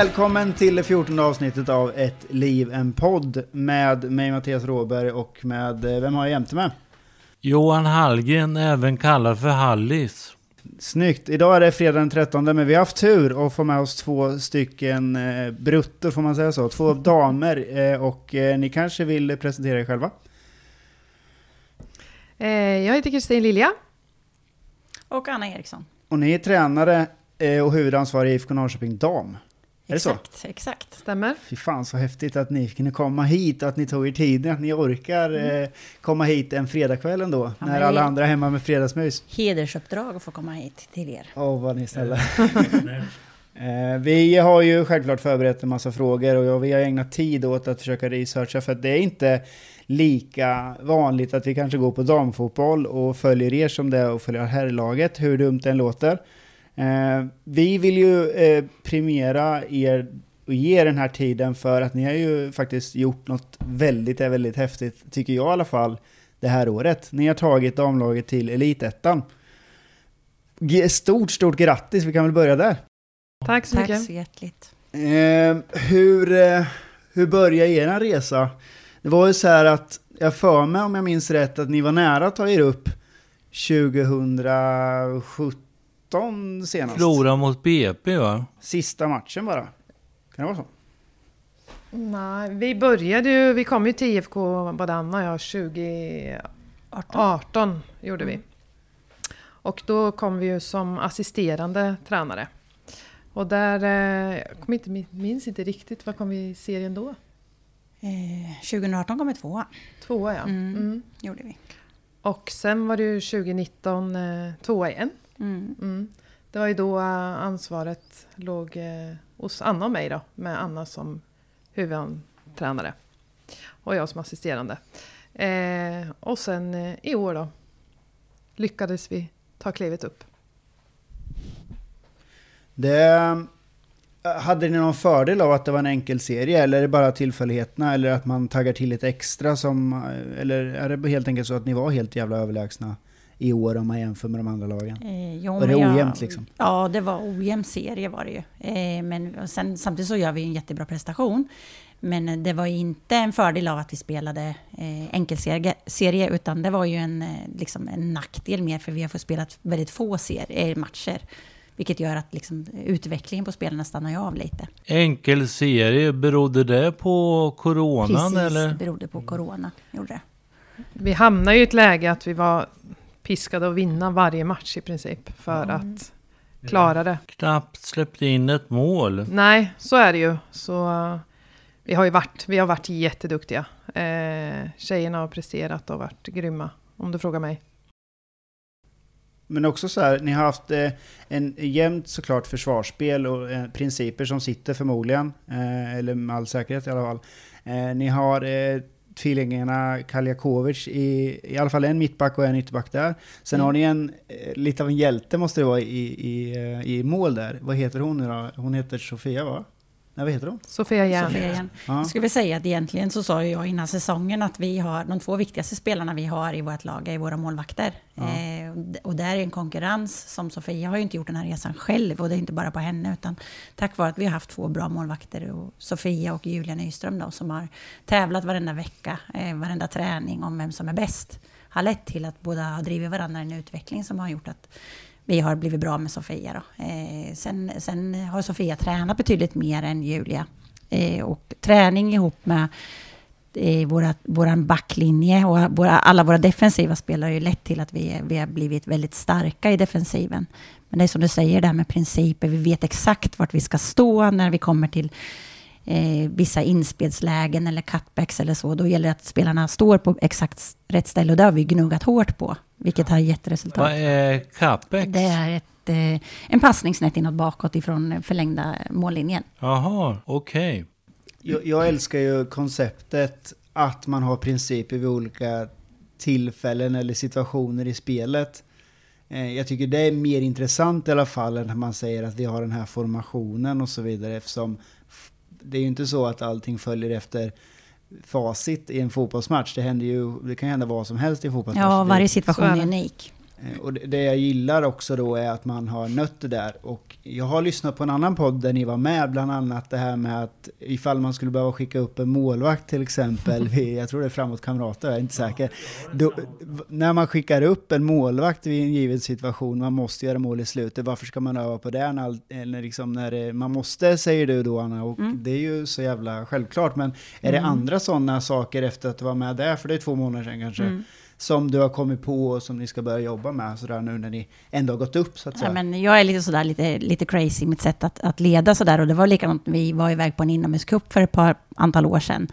Välkommen till det 14 avsnittet av Ett liv, en podd med mig Mattias Råberg och med, eh, vem har jag jämte med? Johan Hallgren, även kallad för Hallis. Snyggt! Idag är det fredag den 13 men vi har haft tur att få med oss två stycken eh, bruttor, får man säga så? Två damer eh, och eh, ni kanske vill presentera er själva? Eh, jag heter Kristin Lilja. Och Anna Eriksson. Och ni är tränare eh, och huvudansvarig i IFK Norrköping Dam. Är det så? Exakt, exakt. Stämmer. Fy fan så häftigt att ni kunde komma hit och att ni tog er tiden, att ni orkar eh, komma hit en fredagkväll ändå, Ja, när alla andra är hemma med fredagsmys. Hedersuppdrag att få komma hit till er. Åh, vad ni är snälla. Eh, vi har ju självklart förberett en massa frågor och vi har ägnat tid åt att försöka researcha för att det är inte lika vanligt att vi kanske går på damfotboll och följer er som det är och följer herrlaget, hur dumt det än låter. Eh, vi vill ju eh, premiera er och ge er den här tiden för att ni har ju faktiskt gjort något väldigt, väldigt häftigt, tycker jag i alla fall, det här året. Ni har tagit damlaget till Elitettan. Stort, stort grattis, vi kan väl börja där. Tack så Tack mycket. så hjärtligt. Eh, hur, eh, hur började er resa? Det var ju så här att, jag för mig om jag minns rätt, att ni var nära att ta er upp 2017 senast. Förlora mot BP va? Sista matchen bara. Kan det vara så? Nej, vi började ju, vi kom ju till IFK, både Anna och jag, 2018 18. gjorde vi. Och då kom vi ju som assisterande tränare. Och där, eh, jag kommer inte, minns inte riktigt, vad kom vi i serien då? Eh, 2018 kom vi tvåa. Tvåa ja. Mm. Mm. Gjorde vi. Och sen var det ju 2019 eh, tvåa igen. Mm. Mm. Det var ju då eh, ansvaret låg eh, hos Anna och mig då, med Anna som huvudtränare. Och jag som assisterande. Eh, och sen eh, i år då lyckades vi ta klivet upp. Det, hade ni någon fördel av att det var en enkel serie eller är det bara tillfälligheterna eller att man taggar till lite extra som, eller är det helt enkelt så att ni var helt jävla överlägsna i år om man jämför med de andra lagen? Eh, jo, Var det men jag- ojämnt, liksom? Ja, det var ojämn serie var det ju. Eh, men sen, samtidigt så gör vi en jättebra prestation. Men eh, det var ju inte en fördel av att vi spelade eh, enkelserie, serie, utan det var ju en, eh, liksom en nackdel mer, för vi har fått spela väldigt få serier, matcher. Vilket gör att liksom, utvecklingen på spelarna stannar ju av lite. Enkel serie, berodde det på coronan Precis, eller? det berodde på corona. Gjorde det. Vi hamnade ju i ett läge att vi var piskade att vinna varje match i princip för att klara det. Knappt släppte in ett mål. Nej, så är det ju. Så eh, vi har ju varit, vi har varit jätteduktiga. Eh, tjejerna har presterat och varit grymma, om du frågar mig. Men också så här, ni har haft eh, en jämnt såklart försvarsspel och eh, principer som sitter förmodligen, eh, eller med all säkerhet i alla fall. Eh, ni har eh, tvillingarna Kaljakovic i, i alla fall en mittback och en ytterback där. Sen Mm. har ni en, eh, lite av en hjälte måste det vara i, i, eh, i mål där. Vad heter hon nu då? Hon heter Sofia va? Nej vad heter hon? Sofia Järn. Sofia igen. Ja. Jag skulle säga att egentligen så sa jag innan säsongen att vi har de två viktigaste spelarna vi har i vårt lag är våra målvakter. Ja. Eh, och där är en konkurrens som Sofia har ju inte gjort den här resan själv och det är inte bara på henne utan tack vare att vi har haft två bra målvakter och Sofia och Julia Nyström då som har tävlat varenda vecka, eh, varenda träning om vem som är bäst har lett till att båda har drivit varandra i en utveckling som har gjort att vi har blivit bra med Sofia. Då. Eh, sen, sen har Sofia tränat betydligt mer än Julia. Eh, och träning ihop med eh, våra, våran backlinje och våra, alla våra defensiva spelare har ju lett till att vi, vi har blivit väldigt starka i defensiven. Men det är som du säger, det här med principer. Vi vet exakt vart vi ska stå när vi kommer till eh, vissa inspelslägen eller cutbacks eller så. Då gäller det att spelarna står på exakt rätt ställe och det har vi gnuggat hårt på, vilket har gett resultat. Vad är capex? Det är ett, eh, en passningsnät inåt bakåt ifrån förlängda mållinjen. Jaha, okej. Jag, jag älskar ju konceptet att man har principer vid olika tillfällen eller situationer i spelet. Eh, Jag tycker det är mer intressant i alla fall än när man säger att vi har den här formationen och så vidare eftersom det är ju inte så att allting följer efter facit i en fotbollsmatch. Det, händer ju, det kan hända vad som helst i en fotbollsmatch. Ja, varje situation är unik. Eh, Och det, jag gillar också då är att man har nött det där. Och jag har lyssnat på en annan podd där ni var med, bland annat det här med att ifall man skulle behöva skicka upp en målvakt till exempel, vid, jag tror det är framåt kamrater, jag är inte säker. Då, när man skickar upp en målvakt vid en given situation, man måste göra mål i slutet, varför ska man öva på det när, liksom när man måste, säger du då Anna, och det är ju så jävla självklart. Men är det andra sådana saker efter att du var med där, för det är två månader sedan kanske, som du har kommit på och som ni ska börja jobba med sådär nu när ni ändå har gått upp så att säga? Ja, men jag är lite sådär lite, lite crazy i mitt sätt att, att leda sådär. Och det var likadant, vi var iväg på en inomhuscup för ett par antal år sedan.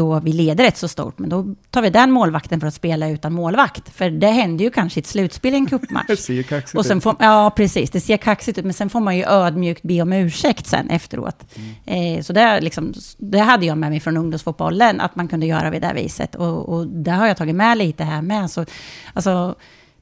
Då vi leder rätt så stort, men då tar vi den målvakten för att spela utan målvakt. För det händer ju kanske i ett slutspel i en cupmatch. Det ser kaxigt Och sen ut. får, ja, precis. Det ser kaxigt ut, men sen får man ju ödmjukt be om ursäkt sen efteråt. Eh, så det, liksom, det hade jag med mig från ungdomsfotbollen, att man kunde göra vid det viset. Och, och det har jag tagit med lite här med. Så, alltså,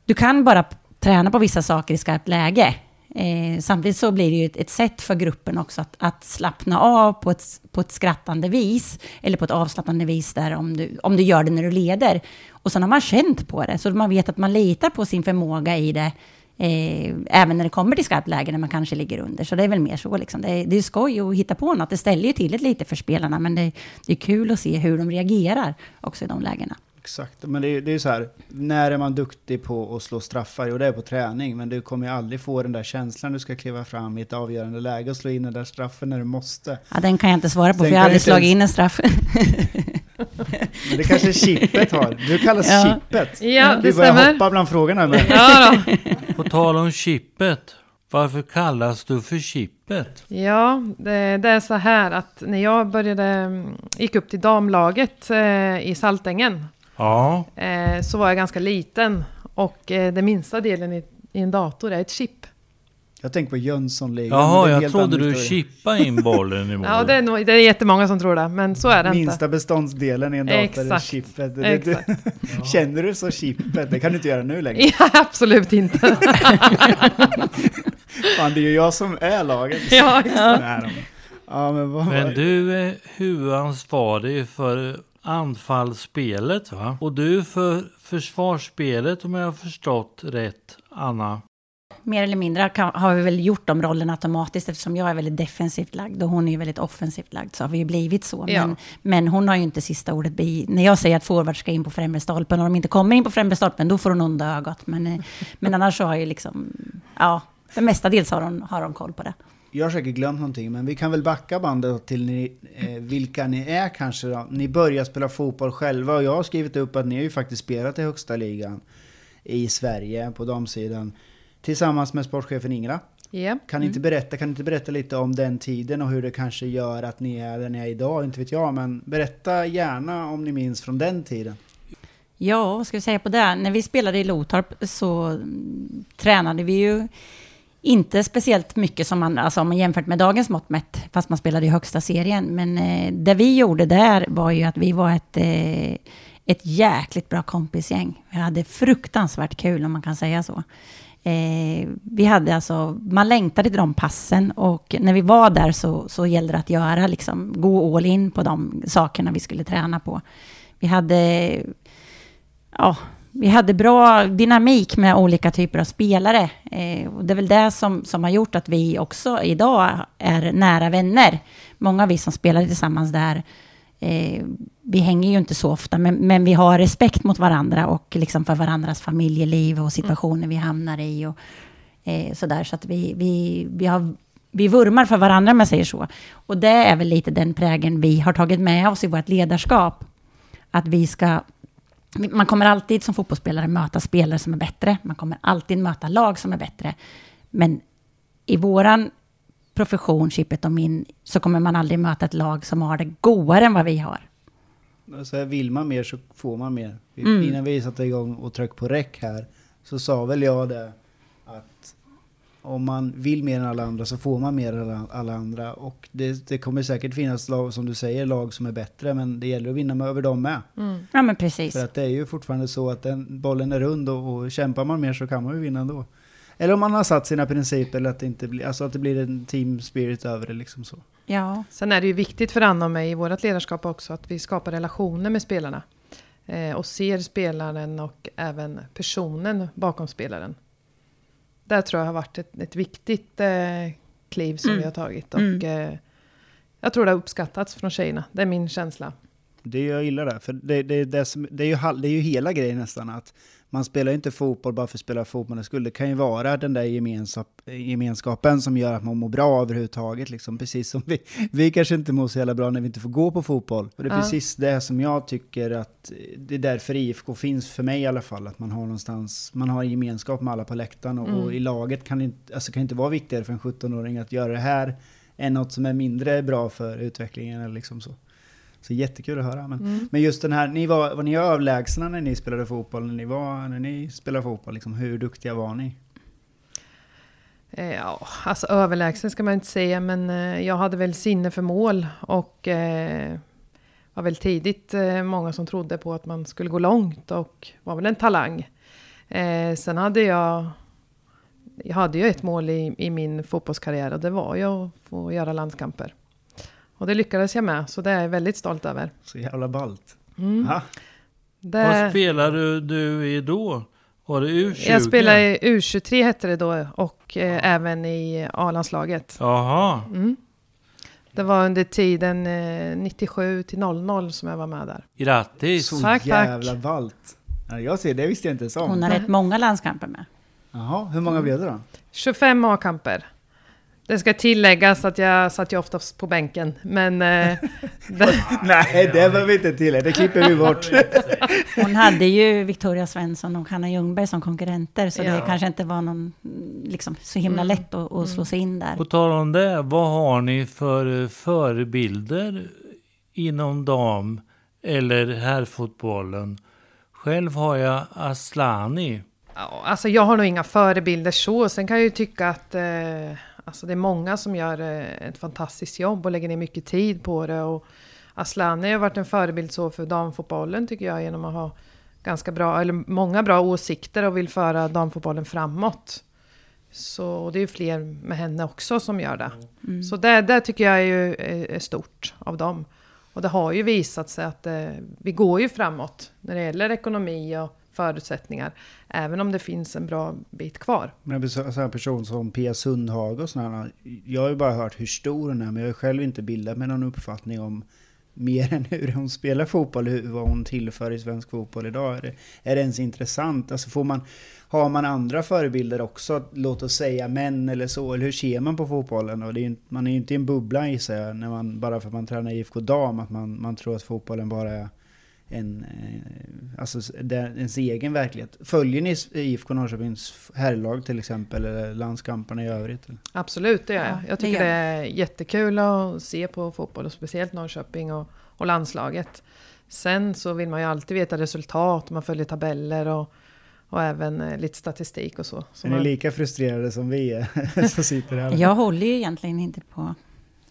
du kan bara träna på vissa saker i skarpt läge. Eh, samtidigt så blir det ju ett, ett sätt för gruppen också att, att slappna av på ett, på ett skrattande vis, eller på ett avslappnande vis där om du, om du gör det när du leder. Och sen har man känt på det, så man vet att man litar på sin förmåga i det, eh, även när det kommer till skarpt läge när man kanske ligger under. Så det är väl mer så liksom. Det är, det är skoj att hitta på något, det ställer ju till det lite för spelarna, men det, det är kul att se hur de reagerar också i de lägena. Exakt, men det är, det är så här, när är man duktig på att slå straffar? Jo, det är på träning, men du kommer ju aldrig få den där känslan du ska kliva fram i ett avgörande läge och slå in den där straffen när du måste. Ja, den kan jag inte svara på, Sen för jag har aldrig slagit ens- in en straff. Men det kanske chippet har. Du kallas Ja. chippet. Ja, Du det börjar stämmer. hoppa bland frågorna. Men Ja, då. På tal om chippet. Varför kallas du för chippet? ja det, det är så här att när jag började, gick upp till damlaget eh, i Saltängen Ja, eh, så var jag ganska liten och eh, den minsta delen i, en dator är ett chip. jag tänker på Jönssonligan. är Jaha, jag trodde du chippade in bollen i mål. Ja, det är, nog, det är jättemånga som tror det, men så är det inte. Minsta beståndsdelen i en dator är Exakt. chippet. Det, Exakt. det, känner du så chippet? Det kan du inte göra nu längre. Ja, absolut inte. Fan, det är ju jag som är laget. Ja, de- Ja, men vad Men du är huvudansvarig för anfallsspelet va? Och du för försvarsspelet om jag har förstått rätt, Anna. Mer eller mindre kan, har vi väl gjort de rollerna automatiskt eftersom jag är väldigt defensivt lagd och hon är väldigt offensivt lagd så har vi ju blivit så. Ja. Men, men hon har ju inte sista ordet. Bi- När jag säger att forward ska in på främre stolpen och de inte kommer in på främre stolpen då får hon onda ögat. Men, eh, men annars så har ju liksom, ja, för mestadels har hon, har hon koll på det. Jag har säkert glömt någonting, men vi kan väl backa bandet till ni, eh, vilka ni är kanske då. Ni börjar spela fotboll själva och jag har skrivit upp att ni har ju faktiskt spelat i högsta ligan i Sverige på damsidan tillsammans med sportchefen Ingela. Ja. Kan ni inte berätta, kan ni inte berätta lite om den tiden och hur det kanske gör att ni är där ni är idag? Inte vet jag, men berätta gärna om ni minns från den tiden. Ja, vad ska vi säga på det? När vi spelade i Lotorp så mm, tränade vi ju inte speciellt mycket som man, alltså om man jämfört med dagens mått mätt, fast man spelade i högsta serien. Men eh, det vi gjorde där var ju att vi var ett, eh, ett jäkligt bra kompisgäng. Vi hade fruktansvärt kul om man kan säga så. Eh, vi hade alltså, man längtade till de passen och när vi var där så, så gällde det att göra, liksom, gå all in på de sakerna vi skulle träna på. Vi hade ja, vi hade bra dynamik med olika typer av spelare. Eh, och det är väl det som, som har gjort att vi också idag är nära vänner. Många av vi som spelade tillsammans där, eh, vi hänger ju inte så ofta, men, men vi har respekt mot varandra och liksom för varandras familjeliv och situationer vi hamnar i. Och, eh, sådär, så att vi, vi, vi, har, vi vurmar för varandra, om jag säger så. Och det är väl lite den prägen vi har tagit med oss i vårt ledarskap. att vi ska... Man kommer alltid som fotbollsspelare möta spelare som är bättre. Man kommer alltid möta lag som är bättre. Men i våran profession, Chippet och min, så kommer man aldrig möta ett lag som har det godare än vad vi har. Alltså, vill man mer så får man mer. Mm. Innan vi satte igång och tryckte på räck här så sa väl jag det om man vill mer än alla andra så får man mer än alla, andra. Och det, det kommer säkert finnas lag, som du säger, lag som är bättre men det gäller att vinna med, över dem med. Mm. Ja, men precis. För att det är ju fortfarande så att den, bollen är rund och, och kämpar man mer så kan man ju vinna ändå. Eller om man har satt sina principer, eller att det, inte blir, alltså att det blir en team spirit över det liksom så. Ja, Sen är det ju viktigt för Anna och mig i vårt ledarskap också att vi skapar relationer med spelarna. Eh, och ser spelaren och även personen bakom spelaren. Det tror jag har varit ett, ett viktigt eh, kliv som Mm. vi har tagit. Och Mm. eh, jag tror det har uppskattats från tjejerna. Det är min känsla. Det jag gillar det, för det, det, det, som, det, är ju, det är ju hela grejen nästan att man spelar ju inte fotboll bara för att spela fotboll skull. Det kan ju vara den där gemenskap, gemenskapen som gör att man mår bra överhuvudtaget. Liksom. Precis som vi, vi kanske inte mår så jävla bra när vi inte får gå på fotboll. Och det är Ja. precis det som jag tycker att det är därför IFK finns för mig i alla fall. Att man har någonstans, man har gemenskap med alla på läktaren och, Mm. och i laget kan det inte, alltså kan det inte vara viktigare för en 17-åring att göra det här än något som är mindre bra för utvecklingen eller liksom så. Så jättekul att höra. Men, Mm. men just den här, ni var, var ni överlägsna när ni spelade fotboll? När ni, var, när ni spelade fotboll, liksom, hur duktiga var ni? Eh, Ja, alltså överlägsen ska man inte säga, men eh, jag hade väl sinne för mål och eh, var väl tidigt eh, många som trodde på att man skulle gå långt och var väl en talang. Eh, sen hade jag, jag hade ju ett mål i, i min fotbollskarriär och det var ju att få göra landskamper. Och det lyckades jag med, så det är jag väldigt stolt över. Så jävla ballt. Mm. Ja, Vad Det, spelade du i då? Var det U20? jag spelade i U23 hette det då och eh, även i A-landslaget. Jaha. Mm. Det var under tiden eh, 97 till 00 som jag var med där. Grattis. så Tack, tack. jävla ballt. Ja, jag ser, det visste jag inte ens hon om. har rätt många landskamper med. Jaha, hur många blev det då? 25 A-kamper. Det ska tilläggas att jag satt ju oftast på bänken, men... Eh, det, Nej, det behöver vi inte tillägga, det klipper vi bort. Hon hade ju Victoria Svensson och Hanna Ljungberg som konkurrenter, så det Ja. kanske inte var någon, mm, liksom, så himla Mm. lätt att, att slå sig in där. På tal om det, vad har ni för eh, förebilder inom dam eller herrfotbollen? Själv har jag Aslani. ja, alltså jag har nog inga förebilder så. Sen kan jag ju tycka att eh, alltså det är många som gör eh, ett fantastiskt jobb och lägger ner mycket tid på det. Och Aslani har varit en förebild så för damfotbollen tycker jag genom att ha ganska bra, eller många bra åsikter och vill föra damfotbollen framåt. Så det är ju fler med henne också som gör det. Mm. Så det, det tycker jag är, ju, är, är stort av dem. Och det har ju visat sig att eh, vi går ju framåt när det gäller ekonomi och förutsättningar. Även om det finns en bra bit kvar. Men en sån här person som Pia Sundhage och sådana Jag har ju bara hört hur stor hon är, men jag har själv inte bildat mig någon uppfattning om mer än hur hon spelar fotboll, hur, vad hon tillför i svensk fotboll idag. Är det, är det ens intressant? Alltså får man, har man andra förebilder också, låt oss säga män eller så, eller hur ser man på fotbollen? Och det är, man är ju inte i en bubbla gissar jag, när man, bara för att man tränar IFK Dam, att man, man tror att fotbollen bara är en, eh, alltså ens egen verklighet. Följer ni IFK Norrköpings herrlag till exempel, eller landskamperna i övrigt? eller? Absolut, det gör jag. Ja, Jag tycker det är jättekul att se på fotboll och speciellt Norrköping och, och landslaget. Sen så vill man ju alltid veta resultat, man följer tabeller och, och även eh, lite statistik och så. så Är ni man, lika frustrerade som vi är som sitter här? Jag håller ju egentligen inte på,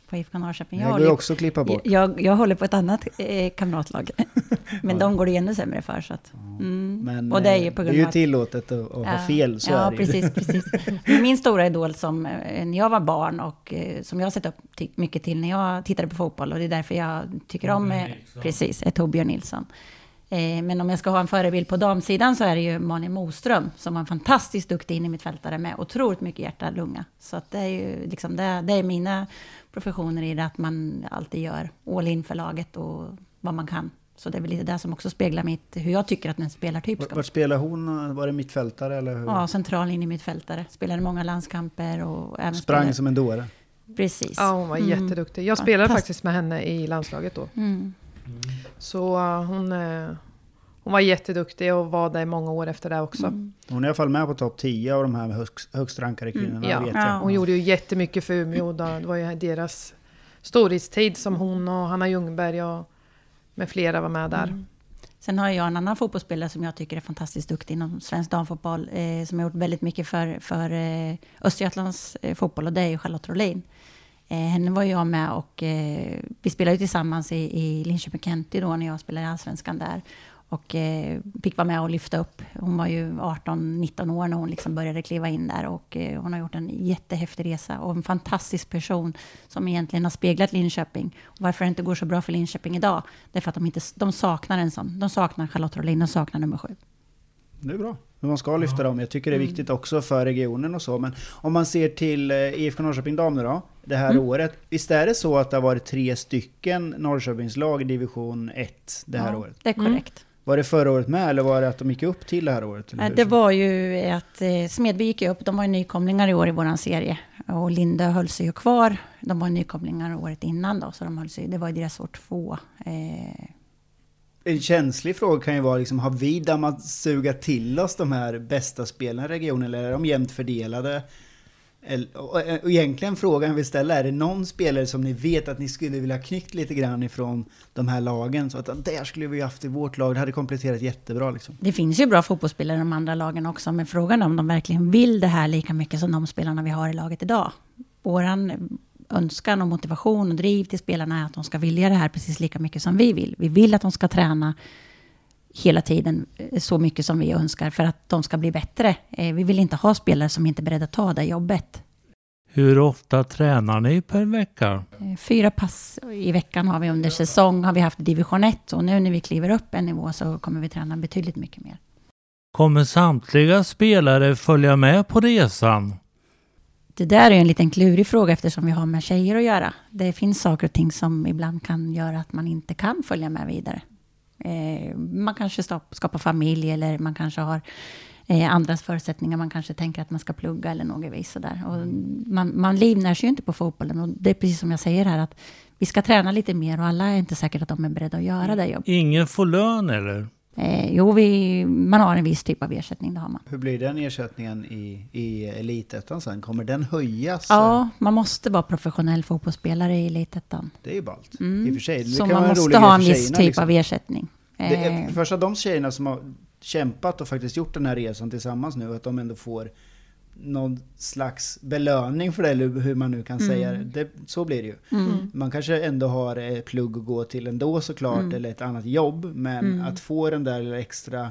på IFK Norrköping. det Jag går också klippa bort. jag, jag håller på ett annat eh, kamratlag. Men de går det ännu sämre för. Så att, mm. Men och det är eh, ju på det är grund ju av att tillåtet att, att ha fel, så ja, är det precis, precis. Min stora idol som eh, när jag var barn och eh, som jag har sett upp mycket till när jag tittade på fotboll och det är därför jag tycker om, eh, Nilsson. precis, är Torbjörn Nilsson. Eh, Men om jag ska ha en förebild på damsidan så är det ju Malin Moström som var en fantastiskt duktig innermittfältare med otroligt mycket hjärta och lunga. Så att det är ju liksom, det, det är mina professioner i det att man alltid gör all in för laget och vad man kan. Så det är väl lite det som också speglar mitt, hur jag tycker att en spelartyp ska Vart spelar hon? Var det mittfältare eller hur? Ja, central in i mittfältare. Spelade många landskamper och även Sprang spelade- som en dåre. Precis. ja, hon var Mm. jätteduktig. Jag spelade Fantastiskt. faktiskt med henne i landslaget då. Mm. Så uh, hon, uh, hon var jätteduktig och var det i många år efter det också. Mm. Hon är i alla fall med på topp 10 av de här högst, högst rankade kvinnorna, Mm, ja. vet Ja. jag. Hon gjorde ju jättemycket för Umeå. Då. Det var ju deras storhetstid som hon och Hanna Ljungberg och med flera var med där. Mm. Sen har jag en annan fotbollsspelare som jag tycker är fantastiskt duktig inom svensk damfotboll, eh, som har gjort väldigt mycket för, för eh, Östergötlands eh, fotboll, och det är ju Charlotte Rolin. Eh, henne var jag med och eh, vi spelade ju tillsammans i, i Linköping County då, när jag spelade i Allsvenskan där. Och eh, fick vara med och lyfta upp. Hon var ju 18-19 år när hon liksom började kliva in där. Och eh, hon har gjort en jättehäftig resa och en fantastisk person som egentligen har speglat Linköping. Och varför det inte går så bra för Linköping idag, det är för att de, inte, de saknar en sån. De saknar Charlotte Rolin, de saknar nummer sju. Det är bra. Men man ska lyfta dem. Jag tycker det är Mm. viktigt också för regionen och så. Men om man ser till eh, IFK Norrköping dam nu då, det här Mm. året. Visst är det så att det har varit tre stycken Norrköpingslag i division 1 det här Ja, året? Det är korrekt. Var det förra året med eller var det att de gick upp till det här året? eller? Det var ju att eh, Smedby gick upp, de var ju nykomlingar i år i våran serie. Och Linde höll sig ju kvar. De var nykomlingar året innan då, så de höll sig, det var ju deras år två. Eh, En känslig fråga kan ju vara liksom, har vi dammat suga till oss de här bästa spelarna i regionen eller är de jämnt fördelade? Och och egentligen frågan vi ställer är det någon spelare som ni vet att ni skulle vilja knyckt lite grann ifrån de här lagen? Så att där skulle vi haft i vårt lag, det hade kompletterat jättebra liksom. det finns ju bra fotbollsspelare i de andra lagen också, men frågan är om de verkligen vill det här lika mycket som de spelarna vi har i laget idag. Våran önskan och motivation och driv till spelarna är att de ska vilja det här precis lika mycket som vi vill. Vi vill att de ska träna hela tiden eh, så mycket som vi önskar för att de ska bli bättre. Eh, Vi vill inte ha spelare som inte är beredda att ta det jobbet. Hur ofta tränar ni per vecka? Eh, Fyra pass i veckan har vi under säsong, har vi haft division 1 och nu när vi kliver upp en nivå så kommer vi träna betydligt mycket mer. Kommer samtliga spelare följa med på resan? Det där är en liten klurig fråga eftersom vi har med tjejer att göra. Det finns saker och ting som ibland kan göra att man inte kan följa med vidare. Eh, man kanske skapar familj eller man kanske har eh, andras förutsättningar. Man kanske tänker att man ska plugga eller något vis sådär. Och man, man livnär sig ju inte på fotbollen. Och det är precis som jag säger här att vi ska träna lite mer och alla är inte säkert att de är beredda att göra det jobbet. Ingen får lön eller? Eh, jo, vi, man har en viss typ av ersättning, det har man. Hur blir den ersättningen i, i elitettan sen? Kommer den höjas? Ja, man måste vara professionell fotbollsspelare i Elitettan. Det är ju ballt. Mm. I och för sig. Det Så kan man måste ha en viss tjejerna, typ liksom. av ersättning. Det är, Eh, för första de tjejerna som har kämpat och faktiskt gjort den här resan tillsammans nu, att de ändå får någon slags belöning för det, eller hur man nu kan säga det. det. Så blir det ju. mm. Man kanske ändå har ett plugg att gå till ändå såklart, Mm. eller ett annat jobb. Men Mm. att få den där extra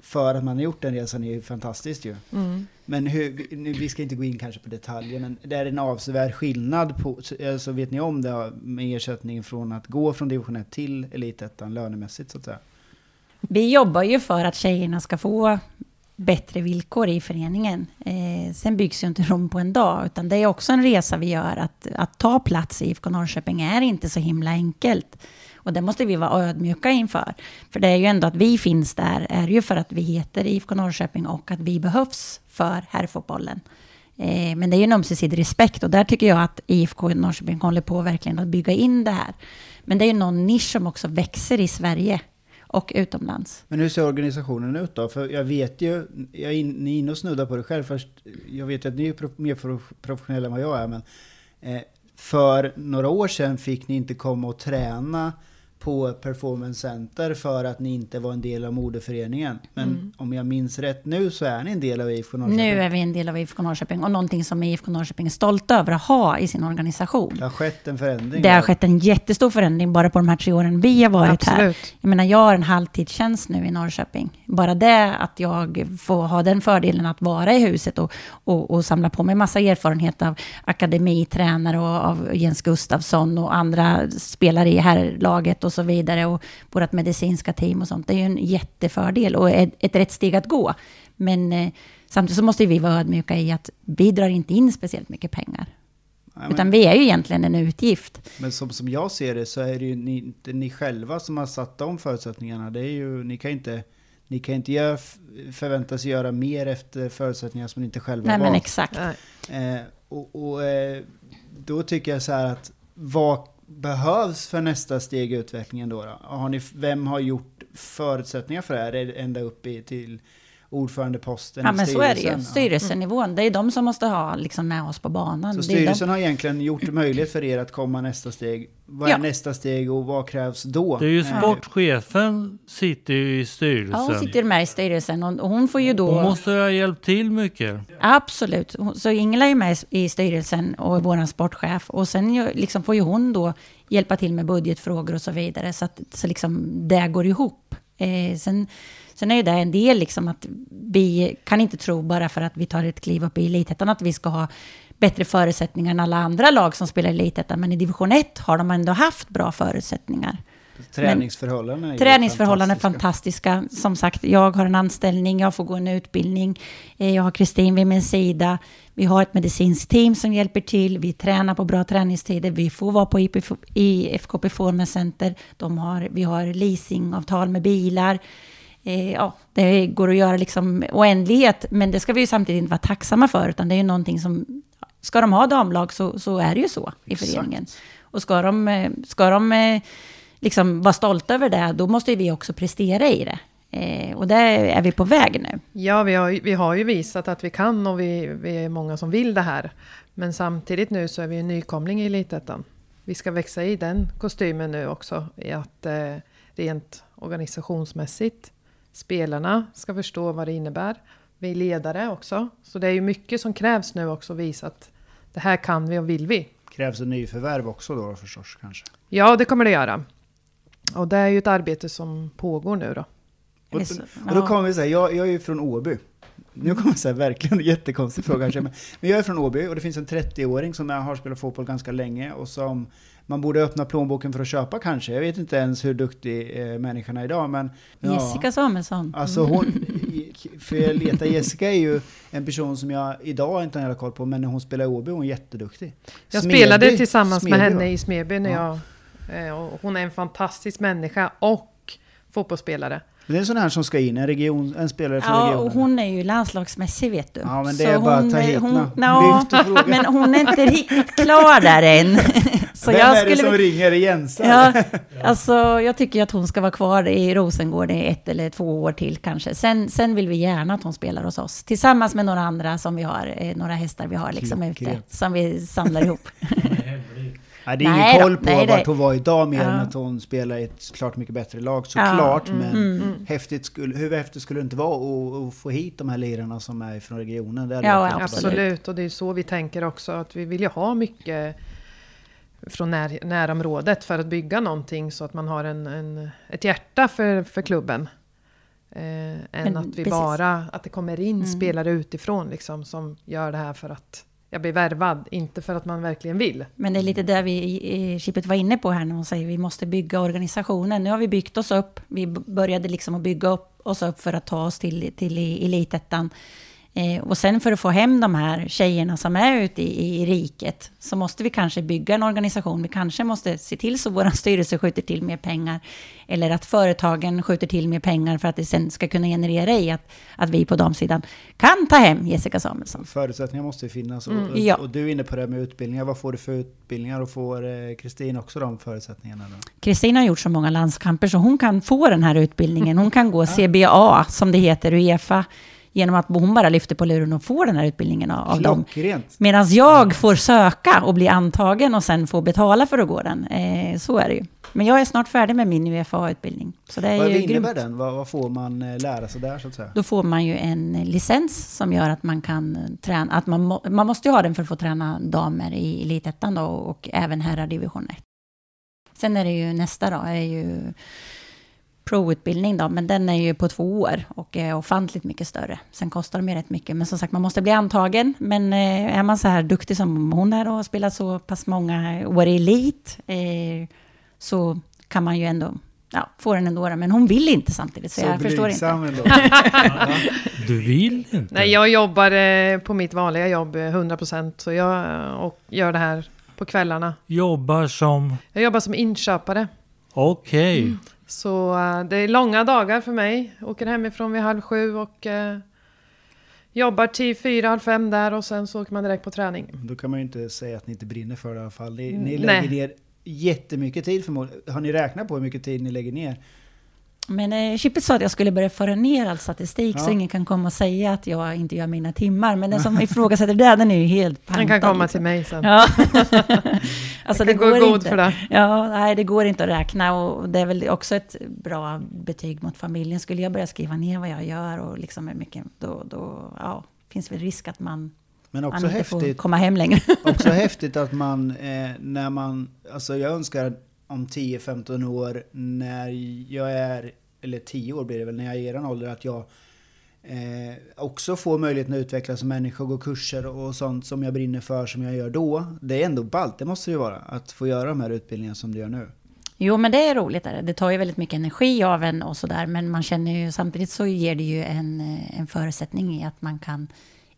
för att man har gjort den resan är ju fantastiskt ju. Mm. Men hur, nu, vi ska inte gå in kanske på detaljer, men det är en avsevärd skillnad på, så alltså vet ni om det med ersättning från att gå från division 1 till elitettan lönemässigt så att säga? Vi jobbar ju för att tjejerna ska få bättre villkor i föreningen. Eh, sen byggs ju inte Rom på en dag, utan det är också en resa vi gör. Att, att ta plats i IFK Norrköping är inte så himla enkelt. Och det måste vi vara ödmjuka inför. För det är ju ändå att vi finns där, är ju för att vi heter IFK Norrköping och att vi behövs för herrfotbollen. Eh, men det är ju en ömsesidig respekt och där tycker jag att IFK Norrköping håller på verkligen att bygga in det här. Men det är ju någon nisch som också växer i Sverige och utomlands. Men hur ser organisationen ut då? För jag vet ju, jag är in, ni är inne och snuddar på det själv först. Jag vet ju att ni är pro, mer professionella än vad jag är, men eh, för några år sedan fick ni inte komma och träna på Performance Center för att ni inte var en del av moderföreningen. Men Mm. om jag minns rätt nu så är ni en del av IFK Norrköping. Nu är vi en del av IFK Norrköping och någonting som IFK Norrköping är stolt över att ha i sin organisation. Det har skett en förändring. Det har skett en jättestor förändring bara på de här tre åren vi har varit här. Absolut. Jag menar, jag har en halvtidstjänst nu i Norrköping. Bara det att jag får ha den fördelen att vara i huset och, och, och samla på mig massa erfarenhet av akademitränare och av Jens Gustafsson och andra spelare i här laget och så vidare och vårt medicinska team och sånt. Det är ju en jättefördel och ett, ett rätt steg att gå. Men eh, samtidigt så måste vi vara ödmjuka i att vi drar inte in speciellt mycket pengar. Nej, men- Utan vi är ju egentligen en utgift. Men som, som jag ser det så är det ju ni, inte ni själva som har satt de förutsättningarna. Det är ju, ni kan inte, ni kan inte göra, förväntas göra mer efter förutsättningar som ni inte själva Nej har men valt. exakt. Eh, och och eh, då tycker jag så här att vad, behövs för nästa steg i utvecklingen då? då? Har ni, vem har gjort förutsättningar för det här? Ända upp i, till ordförandeposten Ja, i men så är det ju. styrelsen? Styrelsenivån, det är de som måste ha liksom, med oss på banan. Så är de- styrelsen har egentligen gjort det möjligt för er att komma nästa steg. Vad är Ja. nästa steg och vad krävs då? Det är ju Eh, sportchefen sitter ju i styrelsen. Ja, hon sitter med i styrelsen och hon får ju då... Hon måste ha hjälpt till mycket. Absolut. Hon- Så Ingela är med i styrelsen och är vår sportchef. Och sen liksom får ju hon då hjälpa till med budgetfrågor och så vidare. Så att så liksom det går ihop. Eh, sen, sen är ju det en del liksom att vi kan inte tro bara för att vi tar ett kliv upp i elitettan att vi ska ha bättre förutsättningar än alla andra lag som spelar i elitettan. Men i division 1 har de ändå haft bra förutsättningar. Träningsförhållanden är Träningsförhållanden är fantastiska. fantastiska. Som sagt, jag har en anställning, jag får gå en utbildning. Eh, Jag har Kristin vid min sida. Vi har ett medicinskt team som hjälper till. Vi tränar på bra träningstider. Vi får vara på IFK Performance Center. De har, vi har leasingavtal med bilar. Eh, Ja, det går att göra liksom oändlighet, men det ska vi ju samtidigt inte vara tacksamma för, utan det är ju någonting som... Ska de ha damlag så, så är det ju så i Exakt. föreningen. Och ska de, eh, ska de eh, liksom vara stolta över det, då måste ju vi också prestera i det. Eh, och där är vi på väg nu. Ja, vi har, vi har ju visat att vi kan och vi, vi är många som vill det här. Men samtidigt nu så är vi en nykomling i Elitettan. Vi ska växa i den kostymen nu också. I att eh, rent organisationsmässigt, spelarna ska förstå vad det innebär. Vi ledare också. Så det är ju mycket som krävs nu också att visa att det här kan vi och vill vi. Krävs det nyförvärv också då förstås kanske? Ja, det kommer det göra. Och det är ju ett arbete som pågår nu då. Och, och då kommer vi säga, jag, jag är ju från Åby. Nu kommer jag säga verkligen en jättekonstig fråga kanske. Men, men jag är från Åby och det finns en 30-åring som har spelat fotboll ganska länge och som man borde öppna plånboken för att köpa kanske. Jag vet inte ens hur duktig eh, människan är idag men... ja. Jessica Samuelsson. Alltså hon, för jag letar Jessica är ju en person som jag idag inte har koll på, men när hon spelar i Åby är hon jätteduktig. Jag spelade tillsammans Smedby, med va? henne i Smedby när Ja. jag... eh, Och hon är en fantastisk människa och fotbollsspelare. Det är en sån här som ska in, en, region, en spelare från Ja, regionen. och hon är ju landslagsmässig vet du. Ja, men det Så är bara att ta hon- hit hon, ja, fråga. Men hon är inte riktigt klar där än. Så Vem jag är det som skulle... ringer? Det Jensa? Ja, alltså jag tycker att hon ska vara kvar i Rosengård i ett eller två år till kanske. Sen, sen vill vi gärna att hon spelar hos oss. Tillsammans med några andra som vi har, eh, några hästar vi har liksom ute. Som vi samlar ihop. Nej, det är Nej ingen koll på nej, vart det- hon var idag mer Ja. än att hon spelar i ett klart mycket bättre lag såklart. mm, men häftigt skulle, hur häftigt skulle det inte vara att, att få hit de här lirarna som är från regionen? Det Ja. Absolut, och det är så vi tänker också. Att vi vill ju ha mycket från när, närområdet för att bygga någonting så att man har en, en, ett hjärta för, för klubben. Eh, än Men att vi precis. bara, att det kommer in Mm. spelare utifrån liksom som gör det här för att jag blir värvad, inte för att man verkligen vill. Men det är lite det vi Chippet var inne på här när hon säger vi måste bygga organisationen. Nu har vi byggt oss upp. Vi började liksom att bygga upp oss upp för att ta oss till, till i- elitettan. Eh, och sen för att få hem de här tjejerna som är ute i, i riket så måste vi kanske bygga en organisation. Vi kanske måste se till så vår styrelse skjuter till mer pengar. Eller att företagen skjuter till mer pengar för att det sen ska kunna generera i att, att vi på damsidan kan ta hem Jessica Samuelsson. Förutsättningar måste ju finnas. Och, Mm, ja. och du är inne på det här med utbildningar. Vad får du för utbildningar? Och får eh, Kristin också de förutsättningarna? Kristin har gjort så många landskamper så hon kan få den här utbildningen. Hon kan gå CBA, som det heter, Uefa, genom att hon bara lyfter på luren och får den här utbildningen av, av dem. Medan jag får söka och bli antagen och sen få betala för att gå den. Eh, så är det ju. Men jag är snart färdig med min UFA-utbildning. Så det är Vad ju innebär grymt. den? Vad, vad får man eh, lära sig där så att säga? Då får man ju en licens som gör att man kan eh, träna. Att man, må, man måste ju ha den för att få träna damer i elitettan och även herrar division 1. Sen är det ju nästa då, är ju pro-utbildning då, men den är ju på två år och är ofantligt mycket större. Sen kostar de ju rätt mycket, men som sagt man måste bli antagen. Men eh, är man så här duktig som hon är och har spelat så pass många år i elit eh, så kan man ju ändå ja, få den ändå. Men hon vill inte samtidigt, så, jag förstår inte. ändå. Du vill inte? Nej, jag jobbar eh, på mitt vanliga jobb eh, 100% så jag och gör det här på kvällarna. Jobbar som... Jag jobbar som inköpare. Okej. Så eh, det är långa dagar för mig. Åker hemifrån vid halv sju och eh, jobbar till fyra, halv fem där och sen så åker man direkt på träning. Då kan man ju inte säga att ni inte brinner för det i alla fall. Ni, ni Nej. lägger ner jättemycket tid förmodligen. Har ni räknat på hur mycket tid ni lägger ner? Men eh, Chippet sa att jag skulle börja föra ner all statistik Ja. så ingen kan komma och säga att jag inte gör mina timmar. Men den som ifrågasätter det, den är ju helt pantad. Han kan komma liksom. till mig sen. Ja. alltså jag kan gå god inte. för det. Ja, nej, det går inte att räkna och det är väl också ett bra betyg mot familjen. Skulle jag börja skriva ner vad jag gör och liksom hur mycket, då, då ja, finns väl risk att man, Men man också inte får häftigt, komma hem längre. också häftigt att man, eh, när man, alltså jag önskar om 10-15 år när jag är, eller 10 år blir det väl, när jag är i eran ålder, att jag eh, också får möjligheten att utvecklas som människa, gå kurser och sånt som jag brinner för, som jag gör då. Det är ändå ballt, det måste det ju vara, att få göra de här utbildningarna som du gör nu. Jo, men det är roligt. Det. tar ju väldigt mycket energi av en och sådär. Men man känner ju samtidigt så ger det ju en, en förutsättning i att man kan...